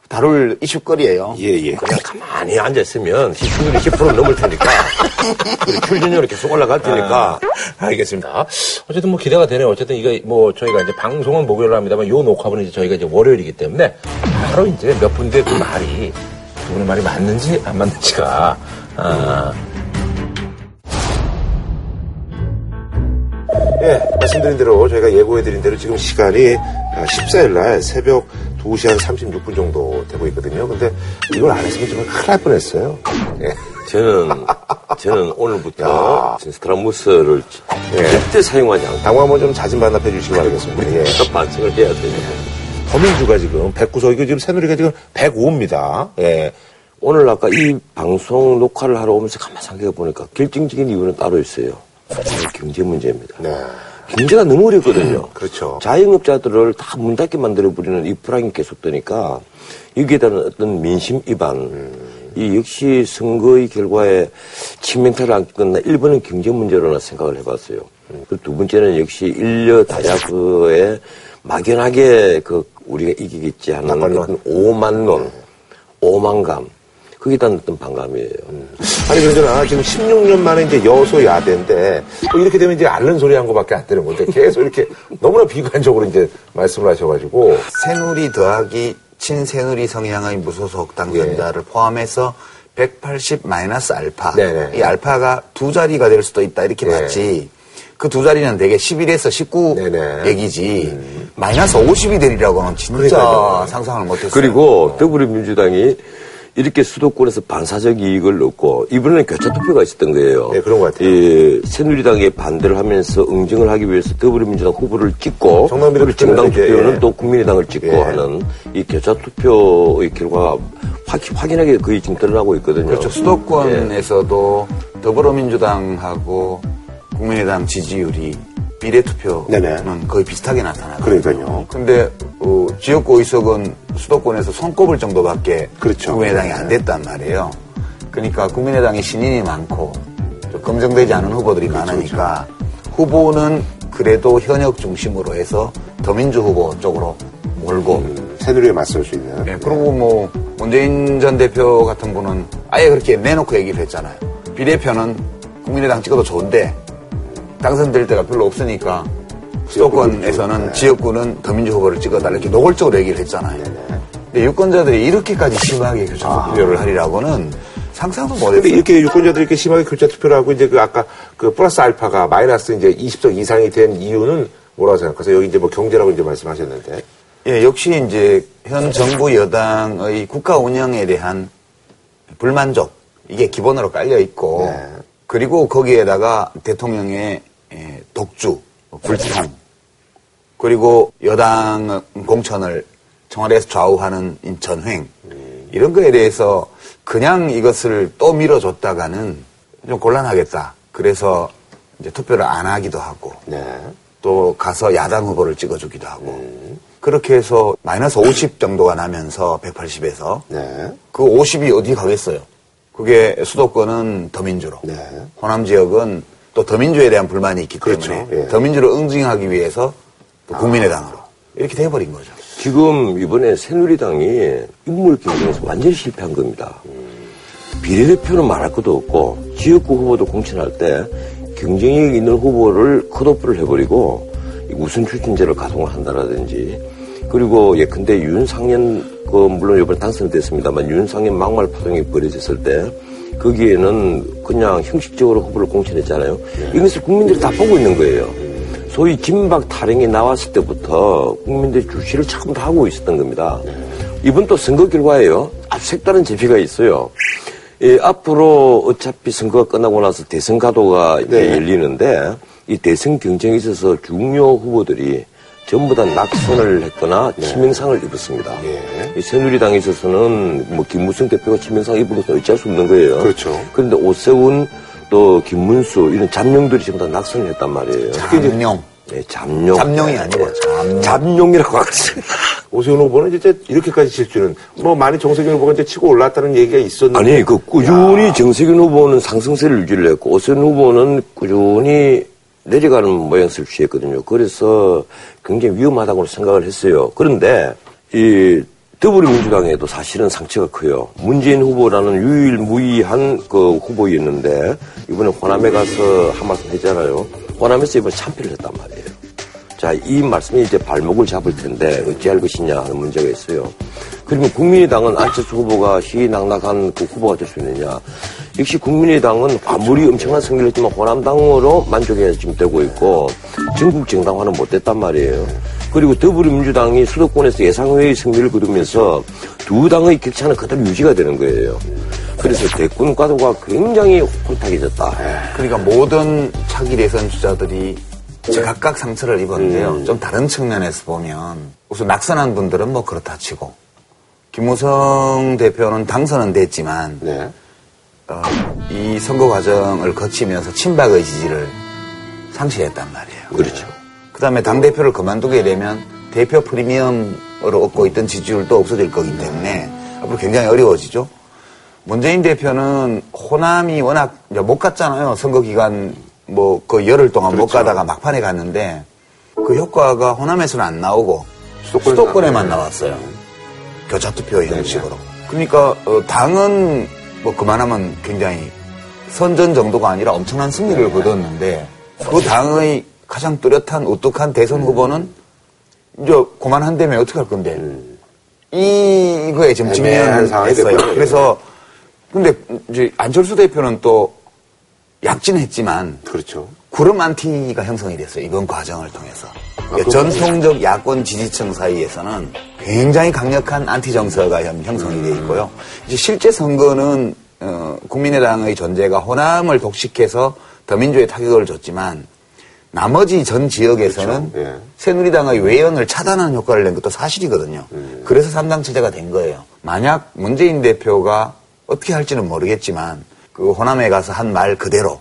다룰 이슈거리예요. 예, 예. 그냥 가만히 앉아 있으면 시청률이 10% 넘을 테니까. 그리고 출연료는 계속 올라갈 테니까. 알겠습니다. 어쨌든 뭐 기대가 되네요. 어쨌든 이거 뭐 저희가 이제 방송은 목요일로 합니다만 요 녹화분은 이제 저희가 이제 월요일이기 때문에 바로 이제 몇 분의 그 말이 두 분의 말이 맞는지 안 맞는지가 아, 예, 말씀드린 대로 저희가 예고해드린 대로 지금 시간이 14일 날 새벽 2시 한 36분 정도 되고 있거든요. 근데 이걸 안 했으면 정말 큰일 날 뻔했어요. 예. 저는, 저는 오늘부터 스트라무스를 절대 사용하지 않고 한번 좀 자진 반납해 주시기 바라겠습니다. 예. 반성을 해야 돼요. 더민주가 지금 109석, 이거 지금 새누리가 지금 105입니다. 예. 오늘 아까 이 방송 녹화를 하러 오면서 가만 생각해 보니까 결정적인 이유는 따로 있어요. 경제 문제입니다. 네. 경제가 너무 어렵거든요. 그렇죠. 자영업자들을 다 문 닫게 만들어버리는 이 불황이 계속되니까 여기에 따른 어떤 민심 위반, 이 역시 선거의 결과에 치명타를 안겼나 1번은 경제 문제로나 생각을 해봤어요. 그두 번째는 역시 인려 다야그에 막연하게 그 우리가 이기겠지 하는. 어떤 오만론, 오만감, 거기다 어떤 반감이에요. 아니, 그러잖아. 지금 16년 만에 이제 여소야대인데, 뭐 이렇게 되면 이제 앓는 소리 한 거밖에 안 되는 건데, 계속 이렇게 너무나 비관적으로 이제 말씀을 하셔가지고, 새누리 더하기 친새누리 성향의 무소속 당선자를 포함해서 180 마이너스 알파. 네네. 이 알파가 두 자리가 될 수도 있다 이렇게 네. 봤지. 그 두 자리는 되게 11에서 19 네네. 얘기지. 마이너스 50이 되리라고 는 진짜 그러니까요. 상상을 못했어요. 그리고 더불어민주당이 이렇게 수도권에서 반사적 이익을 얻고 이번에는 교차 투표가 있었던 거예요. 네, 그런 것 같아요. 이 새누리당에 반대를 하면서 응징을 하기 위해서 더불어민주당 후보를 찍고 그리고 정당 투표는 예. 또 국민의당을 찍고 예. 하는 이 교차 투표의 결과가 확, 확연하게 거의 지금 드러나고 있거든요. 그렇죠. 수도권에서도 더불어민주당하고 국민의당 지지율이 비례투표는 네네. 거의 비슷하게 나타나요. 그러니까요. 근데 어, 지역구 의석은 수도권에서 손꼽을 정도밖에 그렇죠. 국민의당이 안 됐단 말이에요. 그러니까 국민의당이 신인이 많고 검증되지 않은 후보들이 많으니까 후보는 그래도 현역 중심으로 해서 더민주 후보 쪽으로 몰고 새누리에 맞설 수 있는. 네, 그리고 뭐 문재인 전 대표 같은 분은 아예 그렇게 내놓고 얘기를 했잖아요. 비대표는 국민의당 찍어도 좋은데 당선될 때가 별로 없으니까 수도권에서는 지역구는 더민주 후보를 찍어달라 이렇게 노골적으로 얘기를 했잖아요. 근데 유권자들이 이렇게까지 심하게 교차 투표를 하리라고는 상상도 못했어요. 이렇게 유권자들이 이렇게 심하게 교차 투표를 하고 이제 그 아까 그 플러스 알파가 마이너스 이제 20석 이상이 된 이유는 뭐라고 생각하세요? 여기 이제 뭐 경제라고 이제 말씀하셨는데. 예, 역시 이제 현 정부 여당의 국가 운영에 대한 불만족 이게 기본으로 깔려 있고 네. 그리고 거기에다가 대통령의 예, 독주, 불참 그리고 여당 공천을 청와대에서 좌우하는 전횡 이런 거에 대해서 그냥 이것을 또 밀어줬다가는 좀 곤란하겠다. 그래서 이제 투표를 안 하기도 하고 네. 또 가서 야당 후보를 찍어주기도 하고 그렇게 해서 마이너스 50 정도가 나면서 180에서 네. 그 50이 어디 가겠어요? 그게 수도권은 더민주로 네. 호남 지역은 또 더민주에 대한 불만이 있기 때문에 그렇죠. 예. 더민주를 응징하기 위해서 또 국민의당으로 이렇게 돼버린 거죠. 지금 이번에 새누리당이 인물 경쟁에서 완전히 실패한 겁니다. 비례대표는 말할 것도 없고 지역구 후보도 공천할 때 경쟁력 있는 후보를 컷오프를 해버리고 우선 추진제를 가동을 한다라든지 그리고 예컨대 윤상현 그 물론 이번에 당선됐습니다만 윤상현 막말 파동이 벌어졌을 때 거기에는 그냥 형식적으로 후보를 공천했잖아요. 이것을 국민들이 다 보고 있는 거예요. 소위 진박 타령이 나왔을 때부터 국민들이 주시를 처음 다 하고 있었던 겁니다. 이번 또 선거 결과에요. 아주 색다른 재미가 있어요. 예, 앞으로 어차피 선거가 끝나고 나서 대선 가도가 네. 열리는데 이 대선 경쟁에 있어서 중요 후보들이 전부 다 낙선을 했거나 치명상을 입었습니다. 예. 이 새누리당에 있어서는 뭐 김무성 대표가 치명상 입은 것은 어찌할 수 없는 거예요. 그렇죠. 그런데 오세훈 또 김문수 이런 잠룡들이 전부 다 낙선을 했단 말이에요. 잠룡. 네, 잠룡. 잠룡이 아니고 잠룡. 잠룡이라고 하겠습니다. 오세훈 후보는 진짜 이렇게까지 질 줄은 뭐 많이 정세균 후보가 이제 치고 올랐다는 얘기가 있었는데. 아니, 그 꾸준히 정세균 후보는 상승세를 유지를 했고, 오세훈 후보는 꾸준히 내려가는 모양새를 취했거든요. 그래서 굉장히 위험하다고 생각을 했어요. 그런데 이 더불어민주당에도 사실은 상처가 커요. 문재인 후보라는 유일무이한 그 후보였는데 이번에 호남에 가서 한 말씀 했잖아요. 호남에서 이번에 참패를 했단 말이에요. 자, 이 말씀이 이제 발목을 잡을 텐데 어찌할 것이냐 하는 문제가 있어요. 그러면 국민의당은 안철수 후보가 희낙낙한 그 후보가 될 수 있느냐. 역시 국민의당은 아무리 엄청난 승리를 했지만 호남당으로 만족해야 지금 되고 있고 전국 정당화는 못됐단 말이에요. 그리고 더불어민주당이 수도권에서 예상외의 승리를 거두면서 두 당의 격차는 그대로 유지가 되는 거예요. 그래서 대권 과도가 굉장히 혼탁해졌다. 그러니까 모든 차기 대선 주자들이 각각 상처를 입었는데요. 좀 다른 측면에서 보면 우선 낙선한 분들은 뭐 그렇다 치고 김무성 대표는 당선은 됐지만 네. 어, 이 선거 과정을 거치면서 친박의 지지를 상실했단 말이에요. 그렇죠. 그 다음에 당대표를 그만두게 되면 대표 프리미엄으로 얻고 있던 지지율도 없어질 거기 때문에 앞으로 굉장히 어려워지죠. 문재인 대표는 호남이 워낙 못 갔잖아요. 선거 기간 뭐 그 열흘 동안 못 가다가 막판에 갔는데 그 효과가 호남에서는 안 나오고 수도권에서 수도권에만 나왔어요. 교차투표 형식으로. 그러니까 어, 당은 뭐 그만하면 굉장히 선전 정도가 아니라 엄청난 승리를 거뒀는데 그 당의 가장 뚜렷한 우뚝한 대선 후보는 이제 그만한다면 어떻게 할 건데 이- 이거에 지금 애매한 상황이 직면했어요. 됐군요. 그래서 근데 이제 안철수 대표는 또 약진했지만 그렇죠. 구름 안티가 형성이 됐어요. 이번 과정을 통해서. 그러니까 그건 전통적 야권 지지층 사이에서는 굉장히 강력한 안티 정서가 현- 형성이 돼 있고요. 이제 실제 선거는 어, 국민의당의 존재가 호남을 독식해서 더민주에 타격을 줬지만 나머지 전 지역에서는 그렇죠. 예. 새누리당의 외연을 차단하는 효과를 낸 것도 사실이거든요. 그래서 삼당 체제가 된 거예요. 만약 문재인 대표가 어떻게 할지는 모르겠지만 그 호남에 가서 한 말 그대로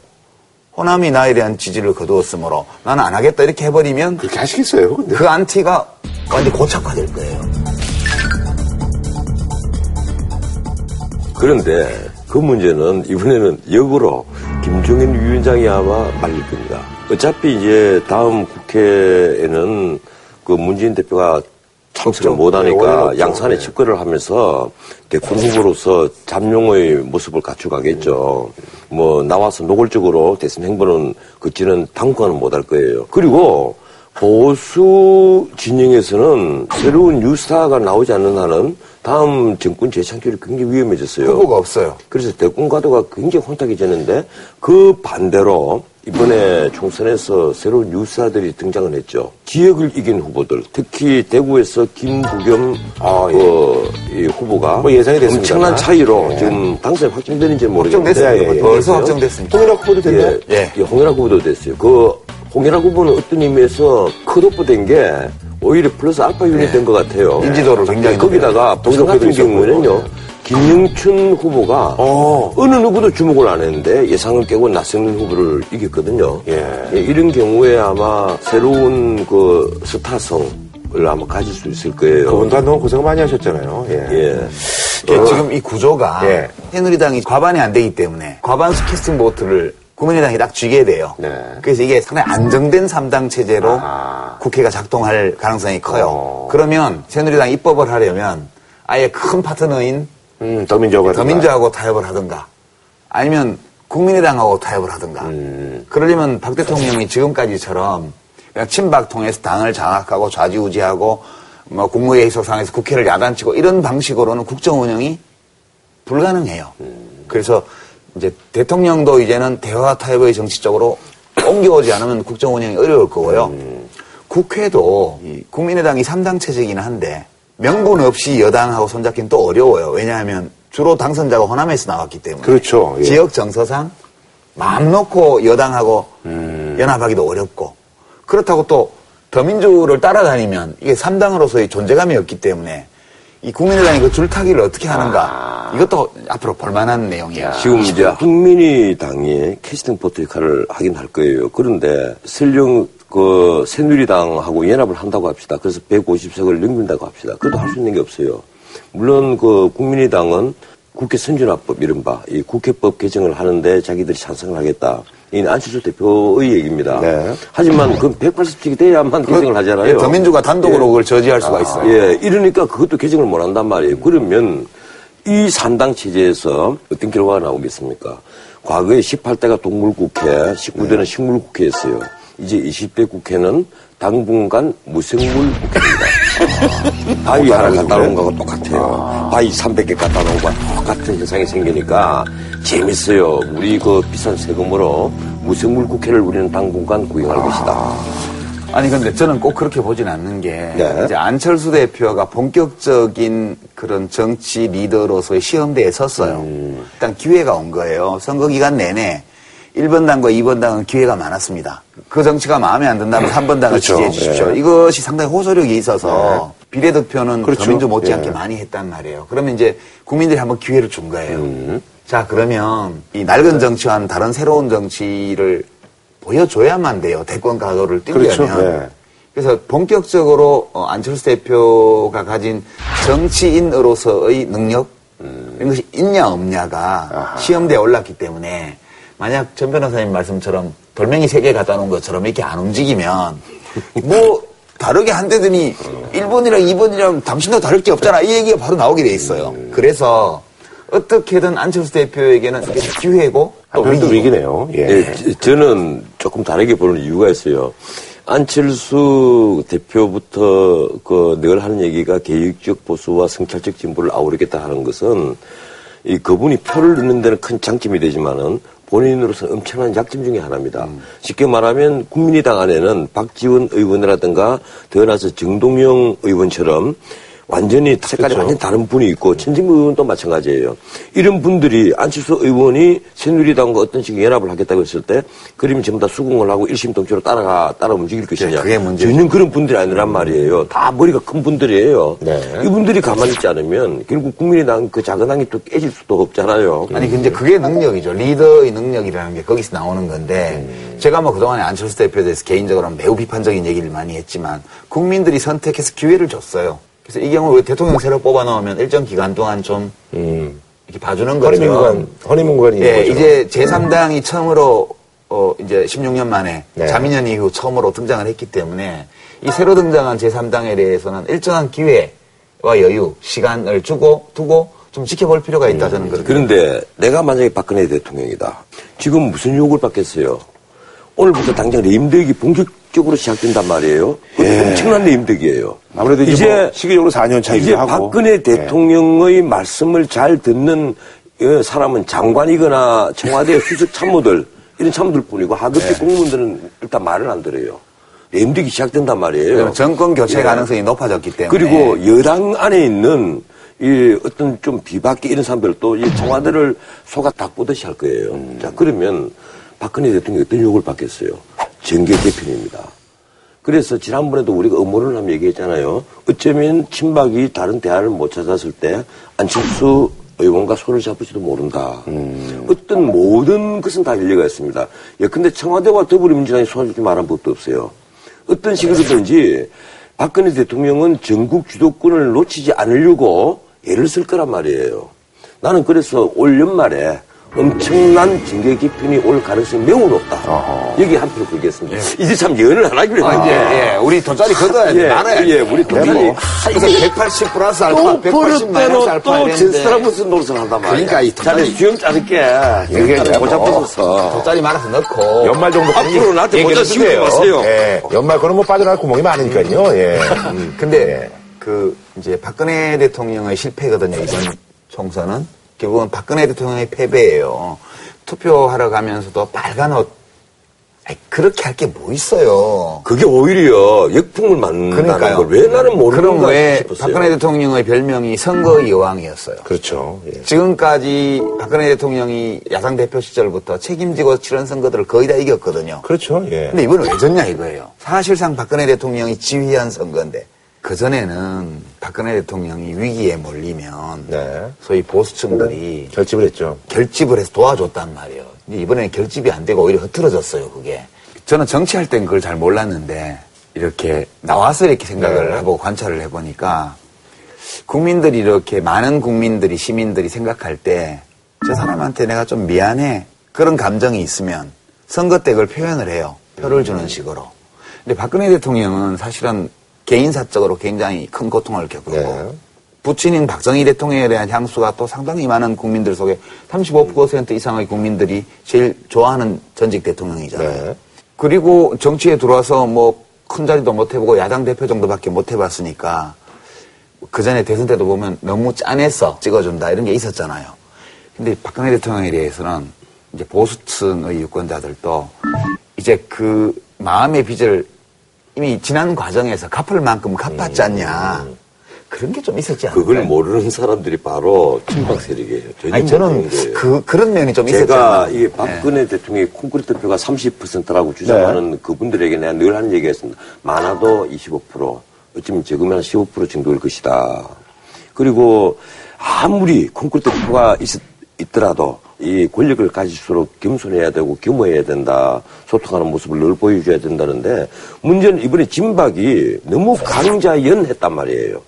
호남이 나에 대한 지지를 거두었으므로 나는 안 하겠다 이렇게 해버리면 그렇게 하시겠어요, 근데. 그 안티가 완전 고착화될 거예요. 그런데 그 문제는 이번에는 역으로 김종인 위원장이 아마 말릴 겁니다. 어차피 이제 다음 국회에는 그 문재인 대표가 그렇죠. 못하니까 네. 양산에 네. 집권을 하면서 대권 후보로서 잠룡의 모습을 갖춰가겠죠. 뭐 나와서 노골적으로 대선 행보는 그치는 당권은 못할 거예요. 그리고 보수 진영에서는 새로운 뉴스타가 나오지 않는 한은 다음 정권 재창출이 굉장히 위험해졌어요. 후보가 없어요. 그래서 대권 과도가 굉장히 혼탁해졌는데 그 반대로 이번에 총선에서 새로운 뉴스타들이 등장을 했죠. 지역을 이긴 후보들, 특히 대구에서 김부겸 어, 이 후보가 뭐 예상이 됐습니다만. 엄청난 차이로 네. 지금 당선이 확정되는지 모르겠는데 확정됐습니다. 예, 예. 벌써 확정됐습니다. 홍일학 후보도 됐나요? 예, 예. 예, 홍일학 후보도 됐어요. 그 홍일학 후보는 어떤 의미에서 컷오프 된 게 오히려 플러스 알파 유닛 된 것 같아요. 인지도를 굉장히 거기다가 부산 같은 경우에는요. 김영춘 후보가 어. 어느 누구도 주목을 안 했는데 예상을 깨고 나성민 후보를 이겼거든요. 예. 예, 이런 경우에 아마 새로운 그 스타성을 아마 가질 수 있을 거예요. 그분도 한동안 고생 많이 하셨잖아요. 예. 예. 이게 지금 이 구조가 예. 새누리당이 과반이 안 되기 때문에 과반수 캐스팅 보트를 국민의당이 딱 쥐게 돼요. 네. 그래서 이게 상당히 안정된 3당 체제로 아. 국회가 작동할 가능성이 커요. 어. 그러면 새누리당 입법을 하려면 아예 큰 파트너인 음, 더민주하고 더민주하고 타협을 하든가 아니면 국민의당하고 타협을 하든가 음. 그러려면 박 대통령이 지금까지처럼 그냥 친박 통해서 당을 장악하고 좌지우지하고 뭐 국무회의 소상에서 국회를 야단치고 이런 방식으로는 국정 운영이 불가능해요. 그래서 이제 대통령도 이제는 대화 타협의 정치 쪽으로 옮겨오지 않으면 국정 운영이 어려울 거고요. 국회도 이 국민의당이 3당 체제이긴 한데 명분 없이 여당하고 손잡기는 또 어려워요. 왜냐하면 주로 당선자가 호남에서 나왔기 때문에. 그렇죠. 예. 지역 정서상 마음 놓고 여당하고 음. 연합하기도 어렵고 그렇다고 또 더민주를 따라다니면 이게 3당으로서의 존재감이 없기 때문에 이 국민의당이 그 줄타기를 어떻게 하는가 이것도 앞으로 볼만한 내용이야. 지금 이제 국민의당이 캐스팅 포트 역할을 하긴 할 거예요. 그런데 설령 그 새누리당하고 연합을 한다고 합시다. 그래서 150석을 넘긴다고 합시다. 그래도 할 수 있는 게 없어요. 물론 그 국민의당은 국회 선진화법 이른바 이 국회법 개정을 하는데 자기들이 찬성을 하겠다. 이 안철수 대표의 얘기입니다. 네. 하지만 그 180석이 돼야만 개정을 하잖아요. 예, 더민주가 단독으로 그걸 저지할 수가 있어요. 예, 이러니까 그것도 개정을 못 한단 말이에요. 그러면 이 산당 체제에서 어떤 결과가 나오겠습니까? 과거에 18대가 동물국회, 19대는 식물국회였어요. 이제 20대 국회는 당분간 무생물 국회입니다. 바위 하나 갖다 놓은 거하고 똑같아요. 바위 300개 갖다 놓은 거와 똑같은 현상이 생기니까 재밌어요. 우리 그 비싼 세금으로 무생물 국회를 우리는 당분간 구경할 것이다. 아니 근데 저는 꼭 그렇게 보진 않는 게 네. 이제 안철수 대표가 본격적인 그런 정치 리더로서의 시험대에 섰어요. 음. 일단 기회가 온 거예요. 선거 기간 내내 1번 당과 2번 당은 기회가 많았습니다. 그 정치가 마음에 안 든다면 3번 당을 그렇죠. 지지해 주십시오. 예. 이것이 상당히 호소력이 있어서 비례득표는 그렇죠. 더민주 못지않게 예. 많이 했단 말이에요. 그러면 이제 국민들이 한번 기회를 준 거예요. 음. 자 그러면 이 낡은 정치와는 다른 새로운 정치를 보여줘야만 돼요. 대권 가도를 뛰려면. 그렇죠. 네. 그래서 본격적으로 어, 안철수 대표가 가진 정치인으로서의 능력 이런 것이 있냐 없냐가 시험대에 올랐기 때문에 만약 전 변호사님 말씀처럼 돌멩이 세 개 갖다 놓은 것처럼 이렇게 안 움직이면 뭐 다르게 한대더니 1번이랑 2번이랑 당신도 다를 게 없잖아 이 얘기가 바로 나오게 돼 있어요. 그래서 어떻게든 안철수 대표에게는 기회고 또 위기고. 위기네요. 예. 예, 저- 저는 조금 다르게 보는 이유가 있어요. 안철수 대표부터 그 늘 하는 얘기가 개혁적 보수와 성찰적 진보를 아우르겠다 하는 것은 이 그분이 표를 넣는 데는 큰 장점이 되지만은 본인으로서 엄청난 약점 중에 하나입니다. 쉽게 말하면 국민의당 안에는 박지원 의원이라든가 더 나아서 정동영 의원처럼 완전히 색깔이 완전 다른 분이 있고 천진구 의원도 마찬가지예요. 이런 분들이 안철수 의원이 새누리당과 어떤 식의 연합을 하겠다고 했을 때 그림이 전부 다 수긍을 하고 일심동체로 따라가 따라 움직일 것이냐. 그게 문제죠. 전혀 그런 분들이 아니란 말이에요. 다 머리가 큰 분들이에요. 네. 이분들이 가만히 있지 않으면 결국 국민의당 그 작은 당이 또 깨질 수도 없잖아요. 아니 근데 그게 능력이죠. 리더의 능력이라는 게 거기서 나오는 건데 제가 뭐 그동안에 안철수 대표에 대해서 개인적으로는 매우 비판적인 얘기를 많이 했지만 국민들이 선택해서 기회를 줬어요. 그래서 이 경우 왜 대통령 새로 뽑아 넣으면 일정 기간 동안 좀 이렇게 봐주는 거죠. 허니문 구간, 허니문 구간이 예, 거죠. 이제 제3당이 처음으로 어 이제 16년 만에 네. 자민련 이후 처음으로 등장을 했기 때문에 이 새로 등장한 제3당에 대해서는 일정한 기회와 여유, 시간을 주고 두고 좀 지켜볼 필요가 있다 저는 그렇게 그런데 내가 만약에 박근혜 대통령이다. 지금 무슨 욕을 받겠어요? 오늘부터 당장 레임덕이 본격적으로 시작된단 말이에요. 그 엄청난 레임덕이에요. 아무래도 이제, 뭐 시기적으로 4년 차이기도 이제 하고. 박근혜 대통령의 말씀을 잘 듣는 어, 사람은 장관이거나 청와대 수석 참모들 이런 참모들 뿐이고 하급지 공무원들은 일단 말을 안 들어요. 레임덕이 시작된단 말이에요. 정권 교체 예. 가능성이 높아졌기 때문에 그리고 여당 안에 있는 이 어떤 좀 비박계 이런 사람들도 이 청와대를 속아 닦보듯이 할 거예요. 자, 그러면 박근혜 대통령이 어떤 욕을 받겠어요? 정계 개편입니다. 그래서 지난번에도 우리가 음모를 한번 얘기했잖아요. 어쩌면 친박이 다른 대안을 못 찾았을 때 안철수 의원과 손을 잡을지도 모른다. 어떤 모든 것은 다 일리가 있습니다. 예, 근데 청와대와 더불어민주당이 손을 잡지 말한 법도 없어요. 어떤 식으로든지 박근혜 대통령은 전국 주도권을 놓치지 않으려고 애를 쓸 거란 말이에요. 나는 그래서 올 연말에 엄청난 징계 개편이 올 가능성이 매우 높다. 여기 한 표를 걸겠습니다. 이제 참 예언을 안 하기로 아, 했는데. 예, 예. 우리 돈짜리 걷어야 돼. 예, 많아야 예, 돼. 우리 돈짜리. 그래서 180 플러스 알파, 또180 마이너스 알파 또 제스트라 무슨 노릇을 한단 말이야. 그러니까 이 자네 돈짜리- 수염 자를게. 이게 잡아서. 돈짜리 말아서 넣고 연말 정도 앞으로 나한테 모자 씌우지 마세요. 예. 연말 거는 뭐 빠져나갈 구멍이 많으니까요. 예. 음. 근데 그 이제 박근혜 대통령의 실패거든요 이번 총선은 결국은 박근혜 대통령의 패배예요. 투표하러 가면서도 빨간 옷 아이, 그렇게 할 게 뭐 있어요. 그게 오히려 역풍을 맞는다는. 걸 왜 나는 모르는가 왜 싶었어요. 박근혜 대통령의 별명이 선거의 여왕이었어요. 그렇죠. 예. 지금까지 박근혜 대통령이 야당 대표 시절부터 책임지고 치른 선거들을 거의 다 이겼거든요. 그렇죠. 예. 근데 이번은 왜 졌냐 이거예요. 사실상 박근혜 대통령이 지휘한 선거인데 그전에는 박근혜 대통령이 위기에 몰리면 네. 소위 보수층들이 결집을 했죠. 결집을 해서 도와줬단 말이에요. 근데 이번에는 결집이 안 되고 오히려 흐트러졌어요, 그게. 저는 정치할 땐 그걸 잘 몰랐는데 이렇게 나와서 이렇게 생각을 네. 하고 관찰을 해보니까 국민들이 이렇게 많은 국민들이 시민들이 생각할 때 저 사람한테 내가 좀 미안해 그런 감정이 있으면 선거 때 그걸 표현을 해요. 표를 주는 식으로. 근데 박근혜 대통령은 사실은 개인사적으로 굉장히 큰 고통을 겪고 네. 부친인 박정희 대통령에 대한 향수가 또 상당히 많은 국민들 속에 35% 이상의 국민들이 제일 좋아하는 전직 대통령이잖아요. 네. 그리고 정치에 들어와서 뭐 큰 자리도 못 해보고 야당 대표 정도밖에 못 해봤으니까 그 전에 대선 때도 보면 너무 짠해서 찍어준다 이런 게 있었잖아요. 근데 박근혜 대통령에 대해서는 이제 보수층의 유권자들도 이제 그 마음의 빚을 이미 지난 과정에서 갚을 만큼 갚았지 않냐. 그런 게 좀 있었지 않나요? 그걸 모르는 사람들이 바로 친박 세력이에요. 전혀 아니, 저는. 그, 그런 면이 좀 제가 있었잖아요. 이 박근혜 대통령이 콘크리트 표가 30%라고 주장하는 그분들에게 내가 늘 하는 얘기가 있습니다. 많아도 25%, 어쩌면 적으면 15% 정도일 것이다. 그리고 아무리 콘크리트 표가 있, 있더라도 이 권력을 가질수록 겸손해야 되고 겸허해야 된다. 소통하는 모습을 늘 보여줘야 된다는데 문제는 이번에 진박이 너무 강자연했단 말이에요.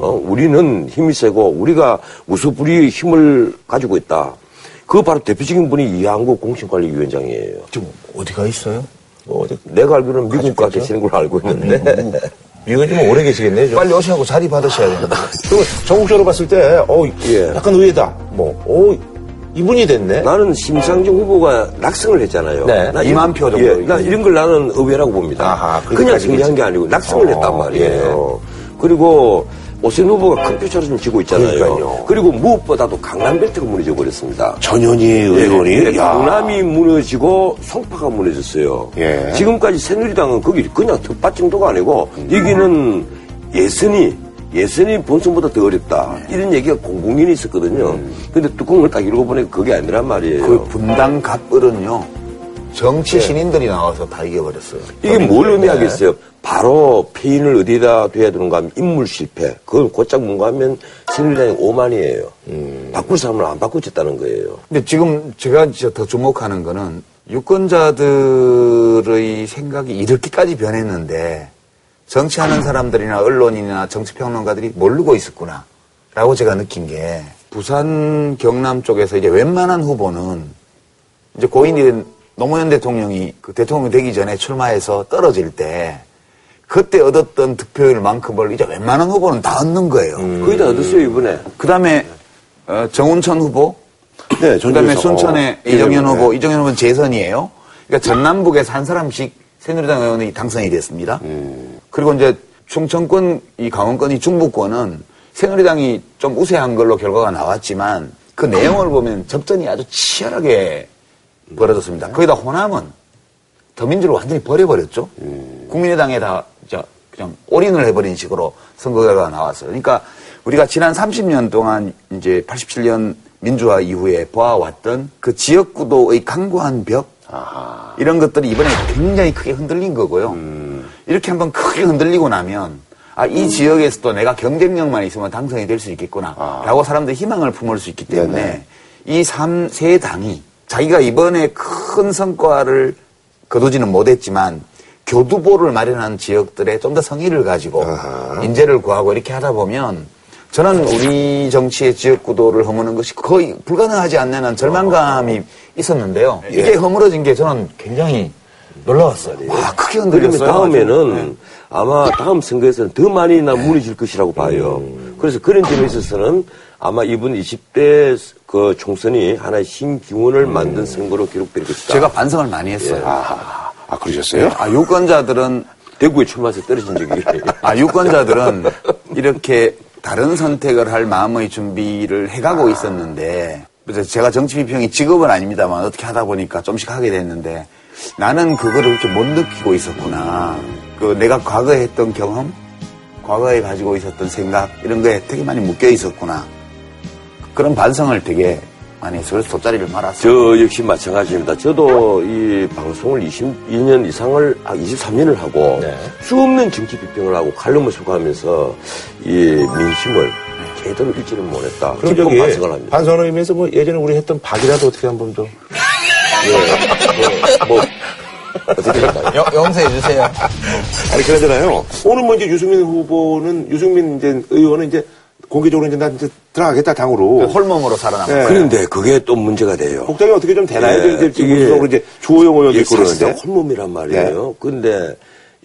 어, 우리는 힘이 세고 우리가 무소불위의 힘을 가지고 있다. 그 바로 대표적인 분이 이한구 공신관리위원장이에요. 지금 어디가 있어요? 어, 내가 알기로는 미국 가 계시는 걸로 알고 있는데. 미국에 좀 오래 계시겠네요. 좀. 빨리 오셔고 자리 받으셔야 됩니다. 그리고 전국적으로 봤을 때, 어, 예. 약간 의외다. 뭐, 어, 이분이 됐네. 나는 심상정 후보가 낙승을 했잖아요. 네. 나 이만 표 정도. 예, 나 이런 걸 나는 의외라고 봅니다. 아하, 그냥 승리한 게 아니고 낙승을 어, 했단 말이에요. 그리고 오세훈 후보가 큰 표차로 좀 지고 있잖아요. 그러니까요. 리고 무엇보다도 강남벨트가 무너져 버렸습니다. 전현희 의원이. 예, 야. 강남이 무너지고 성파가 무너졌어요. 예. 지금까지 새누리당은 거기 그냥 텃밭 정도가 아니고 여기는 예선이 예선이 본선보다 더 어렵다. 이런 얘기가 공공연히 있었거든요. 근데 뚜껑을 딱 읽어보니까 그게 아니란 말이에요. 그 분당 갑을은요, 정치 신인들이 나와서 다 이겨버렸어요. 이게 뭘 의미하겠어요? 바로 페인을 어디다 둬야 되는가 하면 인물 실패. 그걸 곧장 뭔가 하면 새누리당이 오만이에요. 바꿀 사람을 안 바꾸겠다는 거예요. 근데 지금 제가 진짜 더 주목하는 거는 유권자들의 생각이 이렇게까지 변했는데 정치하는 사람들이나 언론이나 정치평론가들이 모르고 있었구나. 라고 제가 느낀 게 부산 경남 쪽에서 이제 웬만한 후보는 이제 고인이 된 노무현 대통령이 그 대통령 되기 전에 출마해서 떨어질 때 그때 얻었던 득표율만큼을 이제 웬만한 후보는 다 얻는 거예요. 거의 다 얻었어요, 이번에. 그 다음에 어, 정운천 후보, 네, 그 다음에 전주에서. 순천의 어, 이정현 네. 후보, 이정현 후보는 재선이에요. 그러니까 전남북에서 한 사람씩 새누리당 의원이 당선이 됐습니다. 음. 그리고 이제 충청권, 이 강원권이 중부권은 새누리당이 좀 우세한 걸로 결과가 나왔지만 그 내용을 보면 접전이 아주 치열하게 벌어졌습니다. 거기다 호남은 더민주를 완전히 버려버렸죠. 국민의당에 다 그냥 올인을 해버린 식으로 선거 결과가 나왔어요. 그러니까 우리가 지난 30년 동안 이제 87년 민주화 이후에 보아왔던 그 지역구도의 강고한 벽 이런 것들이 이번에 굉장히 크게 흔들린 거고요. 이렇게 한번 크게 흔들리고 나면 아, 이 지역에서도 내가 경쟁력만 있으면 당선이 될 수 있겠구나. 라고 사람들이 희망을 품을 수 있기 때문에 이 삼, 세 당이 자기가 이번에 큰 성과를 거두지는 못했지만 교두보를 마련한 지역들에 좀 더 성의를 가지고 인재를 구하고 이렇게 하다 보면 저는 우리 정치의 지역구도를 허무는 것이 거의 불가능하지 않는 절망감이 있었는데요. 이게 허물어진 게 저는 굉장히 놀라웠어요. 와, 크게 흔들렸어요. 다음에는 아마 다음 선거에서는 더 많이 나 무너질 것이라고 봐요. 그래서 그런 점에 있어서는 아마 이번 20대 그 총선이 하나의 신기운을 만든 선거로 기록될 것이다. 제가 반성을 많이 했어요. 아, 아, 그러셨어요? 아, 유권자들은 대구에 출마해서 떨어진 적이 아, 유권자들은 이렇게 다른 선택을 할 마음의 준비를 해가고 있었는데, 그래서 제가 정치 비평이 직업은 아닙니다만 어떻게 하다 보니까 좀씩 하게 됐는데, 나는 그거를 그렇게 못 느끼고 있었구나. 그 내가 과거에 했던 경험, 과거에 가지고 있었던 생각, 이런 거에 되게 많이 묶여 있었구나. 그런 반성을 되게 했어요. 그래서 돗자리를 말았어요. 저 역시 마찬가지입니다. 저도 이 방송을 22년 이상을, 아, 23년을 하고 수없는 정치 비평을 하고 칼럼을 수고하면서 이 민심을 제대로 읽지를 못했다. 그럼 깊은 저기 반성을 합니다. 반성을 의미에서 뭐 예전에 우리 했던 박이라도 어떻게 한번 좀. 뭐, 뭐, 어떻게 될까요? 용서해주세요. 아니, 그러잖아요. 오늘 뭐 이제 유승민 후보는, 유승민 이제 의원은 이제 공개적으로 이제 나 이제 들어가겠다, 당으로. 홀몸으로 살아남았어요. 네. 그런데 그게 또 문제가 돼요. 복장이 어떻게 좀 되나요? 예, 이제 지금 이제 주호영 의원도 있고 그러는데. 홀몸이란 말이에요. 그런데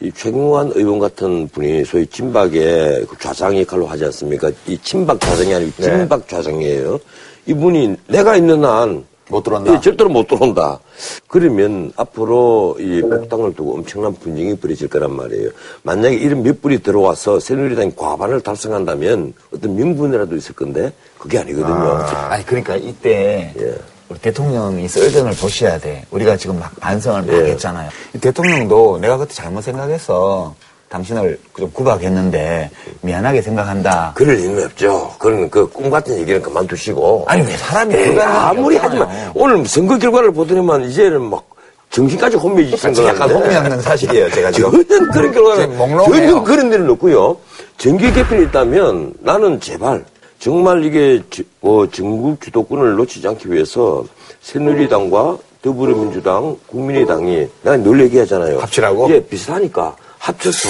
이 최경환 의원 같은 분이 소위 친박의 그 좌장 역할로 하지 않습니까? 이 친박 좌장이 아니고 네. 친박 좌장이에요. 이분이 내가 있는 한 못 들어온다. 예, 절대로 못 들어온다. 그러면 앞으로 이 복당을 두고 엄청난 분쟁이 벌어질 거란 말이에요. 만약에 이런 몇 분이 들어와서 새누리당이 과반을 달성한다면 어떤 명분이라도 있을 건데 그게 아니거든요. 아 니 그러니까 이때 예. 우리 대통령이 썰전을 보셔야 돼. 우리가 지금 막 반성을 막 예. 했잖아요. 이 대통령도 내가 그때 잘못 생각했어. 당신을 좀 구박했는데 미안하게 생각한다. 그럴 리는 없죠. 그런 그 꿈 같은 얘기는 그만두시고. 아니 왜 사람이 에이, 게 아무리. 하지만 오늘 선거 결과를 보더니만 이제는 막 정신까지 혼미해지신 거 약간 혼미하는 사실이에요, 제가 지금. 전혀 그런 결과는. 전혀 그런 데는 없고요. 정계 개편이 있다면 나는 제발 정말 이게 지- 뭐 전국 주도권을 놓치지 않기 위해서 새누리당과 더불어민주당, 국민의당이 내가 늘 얘기하잖아요. 합치라고? 예, 비슷하니까 합쳐서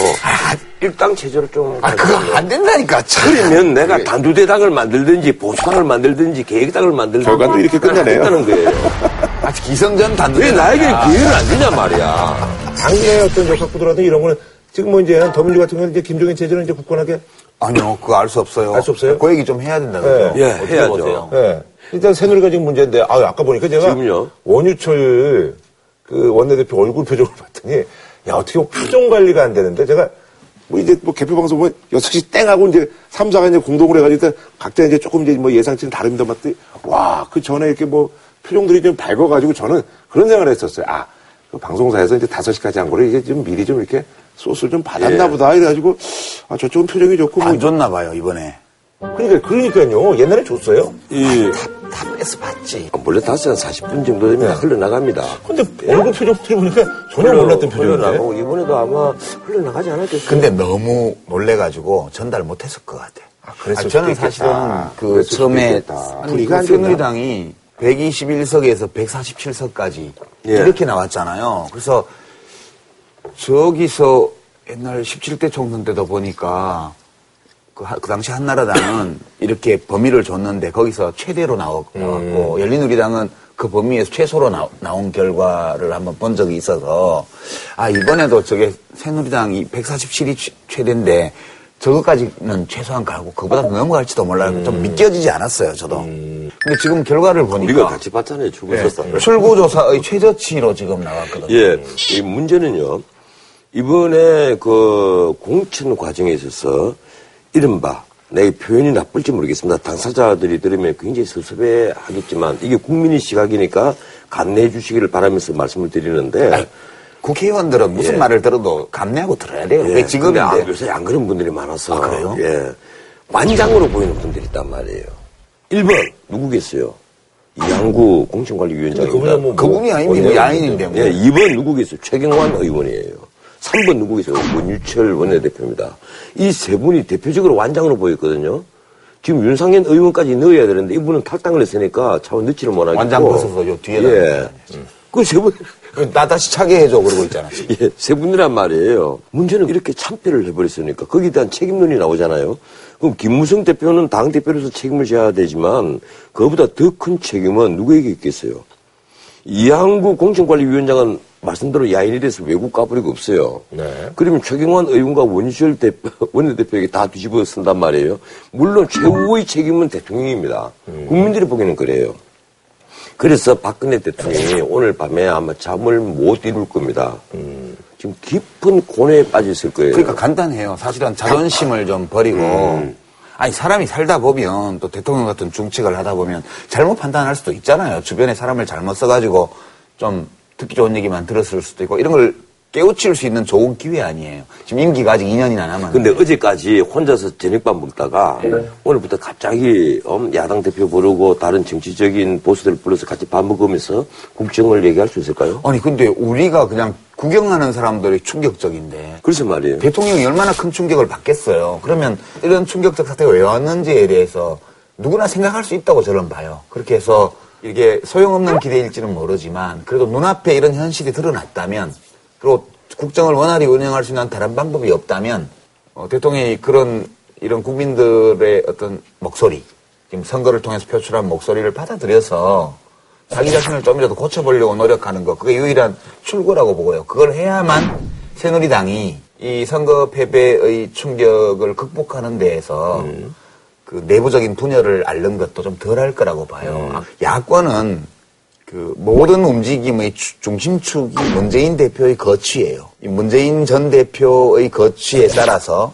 일당 체제로 좀아 그거 안 된다니까. 참. 그러면 내가 단두대당을 만들든지 보수당을 만들든지 계획당을 만들든지 결과도 이렇게 끝나네요. 했다는 거예요. 아직 기성전 단두. 왜 나에게 기회를 안 주냐 말이야. 당신의 어떤 역학부도라든 이런 거는 지금 뭐 이제 더민주 같은 경우는 이제 김종인 체제는 이제 굳건하게 아니요, 그거 알 수 없어요. 알 수 없어요? 그 얘기 좀 해야 된다 그죠? 예, 어떻게 해야죠. 보세요? 예. 일단 새누리가 지금 문제인데, 아, 아까 보니까 제가 지금요? 원유철 그 원내대표 얼굴 표정을 봤더니, 야, 어떻게 표정 관리가 안 되는데, 제가 뭐 이제 뭐 개표 방송 뭐 6시 땡 하고 이제 3, 4가 이제 공동으로 해가지고 각자 이제 조금 이제 뭐 예상치는 다릅니다. 봤더니, 와, 그 전에 이렇게 뭐 표정들이 좀 밝아가지고 저는 그런 생각을 했었어요. 아, 그 방송사에서 이제 5시까지 한 거를 이게 좀 미리 좀 이렇게 소스를 좀 받았나 예. 보다. 이래가지고, 아, 저쪽은 표정이 좋고. 뭐안 줬나 봐요, 이번에. 그러니까, 그러니까요. 옛날에 줬어요. 이다 뺏어 봤지. 원래 5시간 40분 정도 되면 다 흘러나갑니다. 근데 얼굴 표정들이 보니까 전혀 몰랐던 표정인데. 흘러나가고 이번에도 아마 흘러나가지 않았겠어요. 근데 너무 놀래가지고 전달 못했을 것 같아. 아, 그랬을 저는 수도 있겠다. 사실은 그 처음에 됐나? 새누리당이 121석에서 147석까지 예. 이렇게 나왔잖아요. 그래서 저기서 옛날 17대 총선 때도 보니까 그, 하- 그 당시 한나라당은 이렇게 범위를 줬는데 거기서 최대로 나왔- 나왔고 열린우리당은 그 범위에서 최소로 나, 온 결과를 한번 본 적이 있어서 아 이번에도 저게 새누리당이 147이 최대인데 저것까지는 최소한 가고 그보다 더 넘어갈지도 몰라요. 좀 믿겨지지 않았어요, 저도. 근데 지금 결과를 보니까 우리가 같이 봤잖아요. 죽을 예, 썼다. 출구조사의 최저치로 지금 나왔거든요. 예, 이 문제는요. 이번에 그 공천 과정에 있어서 이른바 내 표현이 나쁠지 모르겠습니다. 당사자들이 들으면 굉장히 섭섭해 하겠지만 이게 국민의 시각이니까 감내해 주시기를 바라면서 말씀을 드리는데 국회의원들은 무슨 예. 말을 들어도 감내하고 들어야 돼요. 예. 근데 아, 요새 안 그런 분들이 많아서 아, 그래요? 예, 완장으로 보이는 분들이 있단 말이에요. 1번 누구겠어요? 이양구 공천관리위원장입니다. 뭐- 그분이 아니면 뭐 야인인데 뭐. 예, 2번 누구겠어요? 최경환 의원이에요. 3번 누구겠어요? 문유철 원내대표입니다. 이 세 분이 대표적으로 완장으로 보였거든요. 지금 윤상현 의원까지 넣어야 되는데 이분은 탈당을 했으니까 차원 넣지를 못하겠고. 완장 벗어서 요 뒤에다 예. 그세 분, 나 다시 차게 해줘 그러고 있잖아. 예, 세 분이란 말이에요. 문제는 이렇게 참패를 해버렸으니까 거기에 대한 책임론이 나오잖아요. 그럼 김무성 대표는 당 대표로서 책임을 져야 되지만 그보다 더 큰 책임은 누구에게 있겠어요? 이항구 공천관리위원장은 말씀대로 야인이 돼서 외국 가버리고 없어요. 네. 그러면 최경환 의원과 원희철 대표, 원내대표에게 다 뒤집어 쓴단 말이에요. 물론 최후의 책임은 대통령입니다. 국민들이 보기에는 그래요. 그래서 박근혜 대통령이 오늘 밤에 아마 잠을 못 이룰 겁니다. 지금 깊은 고뇌에 빠져 있을 거예요. 그러니까 간단해요. 사실은 자존심을 좀 버리고. 음. 아니, 사람이 살다 보면 또 대통령 같은 중책을 하다 보면 잘못 판단할 수도 있잖아요. 주변에 사람을 잘못 써가지고 좀 듣기 좋은 얘기만 들었을 수도 있고 이런 걸 깨우칠 수 있는 좋은 기회 아니에요. 지금 임기가 아직 2년이나 남았는데. 근데 어제까지 혼자서 저녁밥 먹다가 오늘부터 갑자기 음, 야당 대표 부르고 다른 정치적인 보수들 불러서 같이 밥 먹으면서 국정을 얘기할 수 있을까요? 아니, 근데 우리가 그냥 구경하는 사람들이 충격적인데. 그래서 말이에요. 대통령이 얼마나 큰 충격을 받겠어요. 그러면 이런 충격적 사태가 왜 왔는지에 대해서 누구나 생각할 수 있다고 저는 봐요. 그렇게 해서 이게 소용없는 기대일지는 모르지만 그래도 눈앞에 이런 현실이 드러났다면 그리고 국정을 원활히 운영할 수 있는 다른 방법이 없다면 어, 대통령이 그런 이런 국민들의 어떤 목소리 지금 선거를 통해서 표출한 목소리를 받아들여서 자기 자신을 좀이라도 고쳐보려고 노력하는 거 그게 유일한 출구라고 보고요. 그걸 해야만 새누리당이 이 선거 패배의 충격을 극복하는 데에서 그 내부적인 분열을 앓는 것도 좀 덜 할 거라고 봐요. 아, 야권은 그 모든 움직임의 추- 중심축이 문재인 대표의 거취예요. 이 문재인 전 대표의 거취에 따라서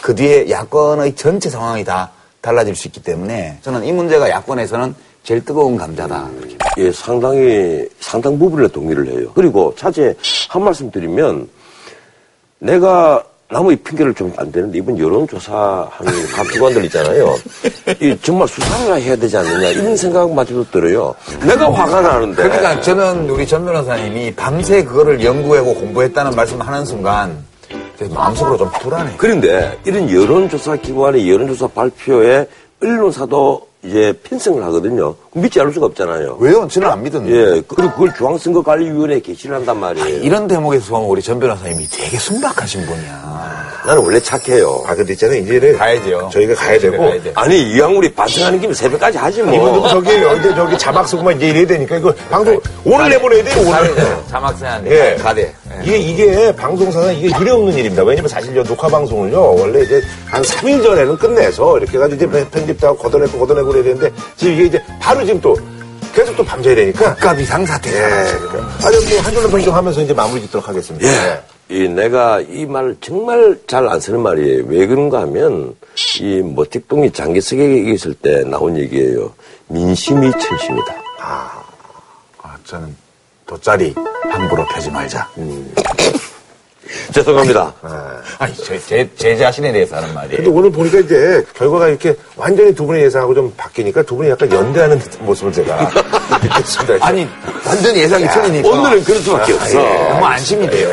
그 뒤에 야권의 전체 상황이 다 달라질 수 있기 때문에 저는 이 문제가 야권에서는 제일 뜨거운 감자다. 그렇게 예, 상당히 상당 부분에 동의를 해요. 그리고 차제 한 말씀 드리면 내가 남의 핑계를 좀 안 되는데 이번 여론조사하는 각 기관들 있잖아요. 이 정말 수사를 해야 되지 않느냐 이런 생각마저도 들어요. 내가 화가 나는데. 그러니까 저는 우리 전 변호사님이 밤새 그거를 연구하고 공부했다는 말씀을 하는 순간 제 마음속으로 좀 불안해. 그런데 이런 여론조사 기관의 여론조사 발표에 언론사도 이제 편성을 하거든요. 믿지 않을 수가 없잖아요. 왜요? 저는 안 믿었는데. 예, 그리고 그걸 중앙선거관리위원회에 게시를 한단 말이에요. 이런 대목에서 보면 우리 전 변호사님이 되게 순박하신 분이야. 나는 원래 착해요. 아, 근데 있잖아요. 이제는 가야죠. 저희가 가야 되고. 가야 돼. 아니 이왕 우리 반성하는 김에 새벽까지 하지 뭐. 이분도 저기 언제 저기 자막 쓰고만 이제 이래야 되니까 이거 방송 오늘 내보내야 돼요 오늘. 자막 써야 돼. 예. 가대. 이게 이게 방송사상 이게 유례 없는 일입니다. 왜냐면 사실 저 녹화 방송을요 원래 이제 한 3일 전에는 끝내서 이렇게 해가지고 이제 편집도 하고 걷어내고 걷어내고 그래야 되는데 지금 이게 이제 바로 지금 또 계속 또 밤새야 되니까. 갑이 상 사태잖아. 예. 아니 뭐 한 줄로 변경하면서 이제 마무리 짓도록 하겠습니다. 예. 이 내가 이말 정말 잘 안 쓰는 말이에요. 왜 그런가 하면 이 모택동이 장기석에게 있을 때 나온 얘기예요. 민심이 천심이다. 아, 저는 돗자리 함부로 펴지 말자. 죄송합니다. 아니, 제, 제, 제 자신에 대해서 하는 말이에요. 근데 오늘 보니까 이제 결과가 이렇게 완전히 두 분의 예상하고 좀 바뀌니까 두 분이 약간 연대하는 듯한 모습을 제가 느꼈습니다. 아니, 완전히 예상이 틀리니까. 오늘은 그럴 수밖에 없어. 너무 안심이 돼요.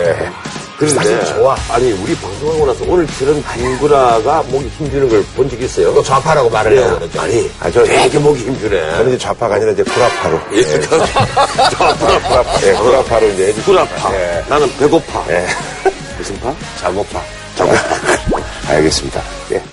그런데 좋아. 아니 우리 방송하고 나서 오늘처럼 한구라가 목이 힘주는 걸 본 적 있어요? 또 좌파라고 말을 하고 그러죠. 아니, 아, 저- 되게 목이 힘주네. 저는 이제 좌파가 아니라 이제 구라파로. 예, 구라파. 예, 구라파로 이제. 해주시니까. 구라파. 예. 나는 배고파. 예. 무슨 파? 자고파. 자고파. 알겠습니다. 예.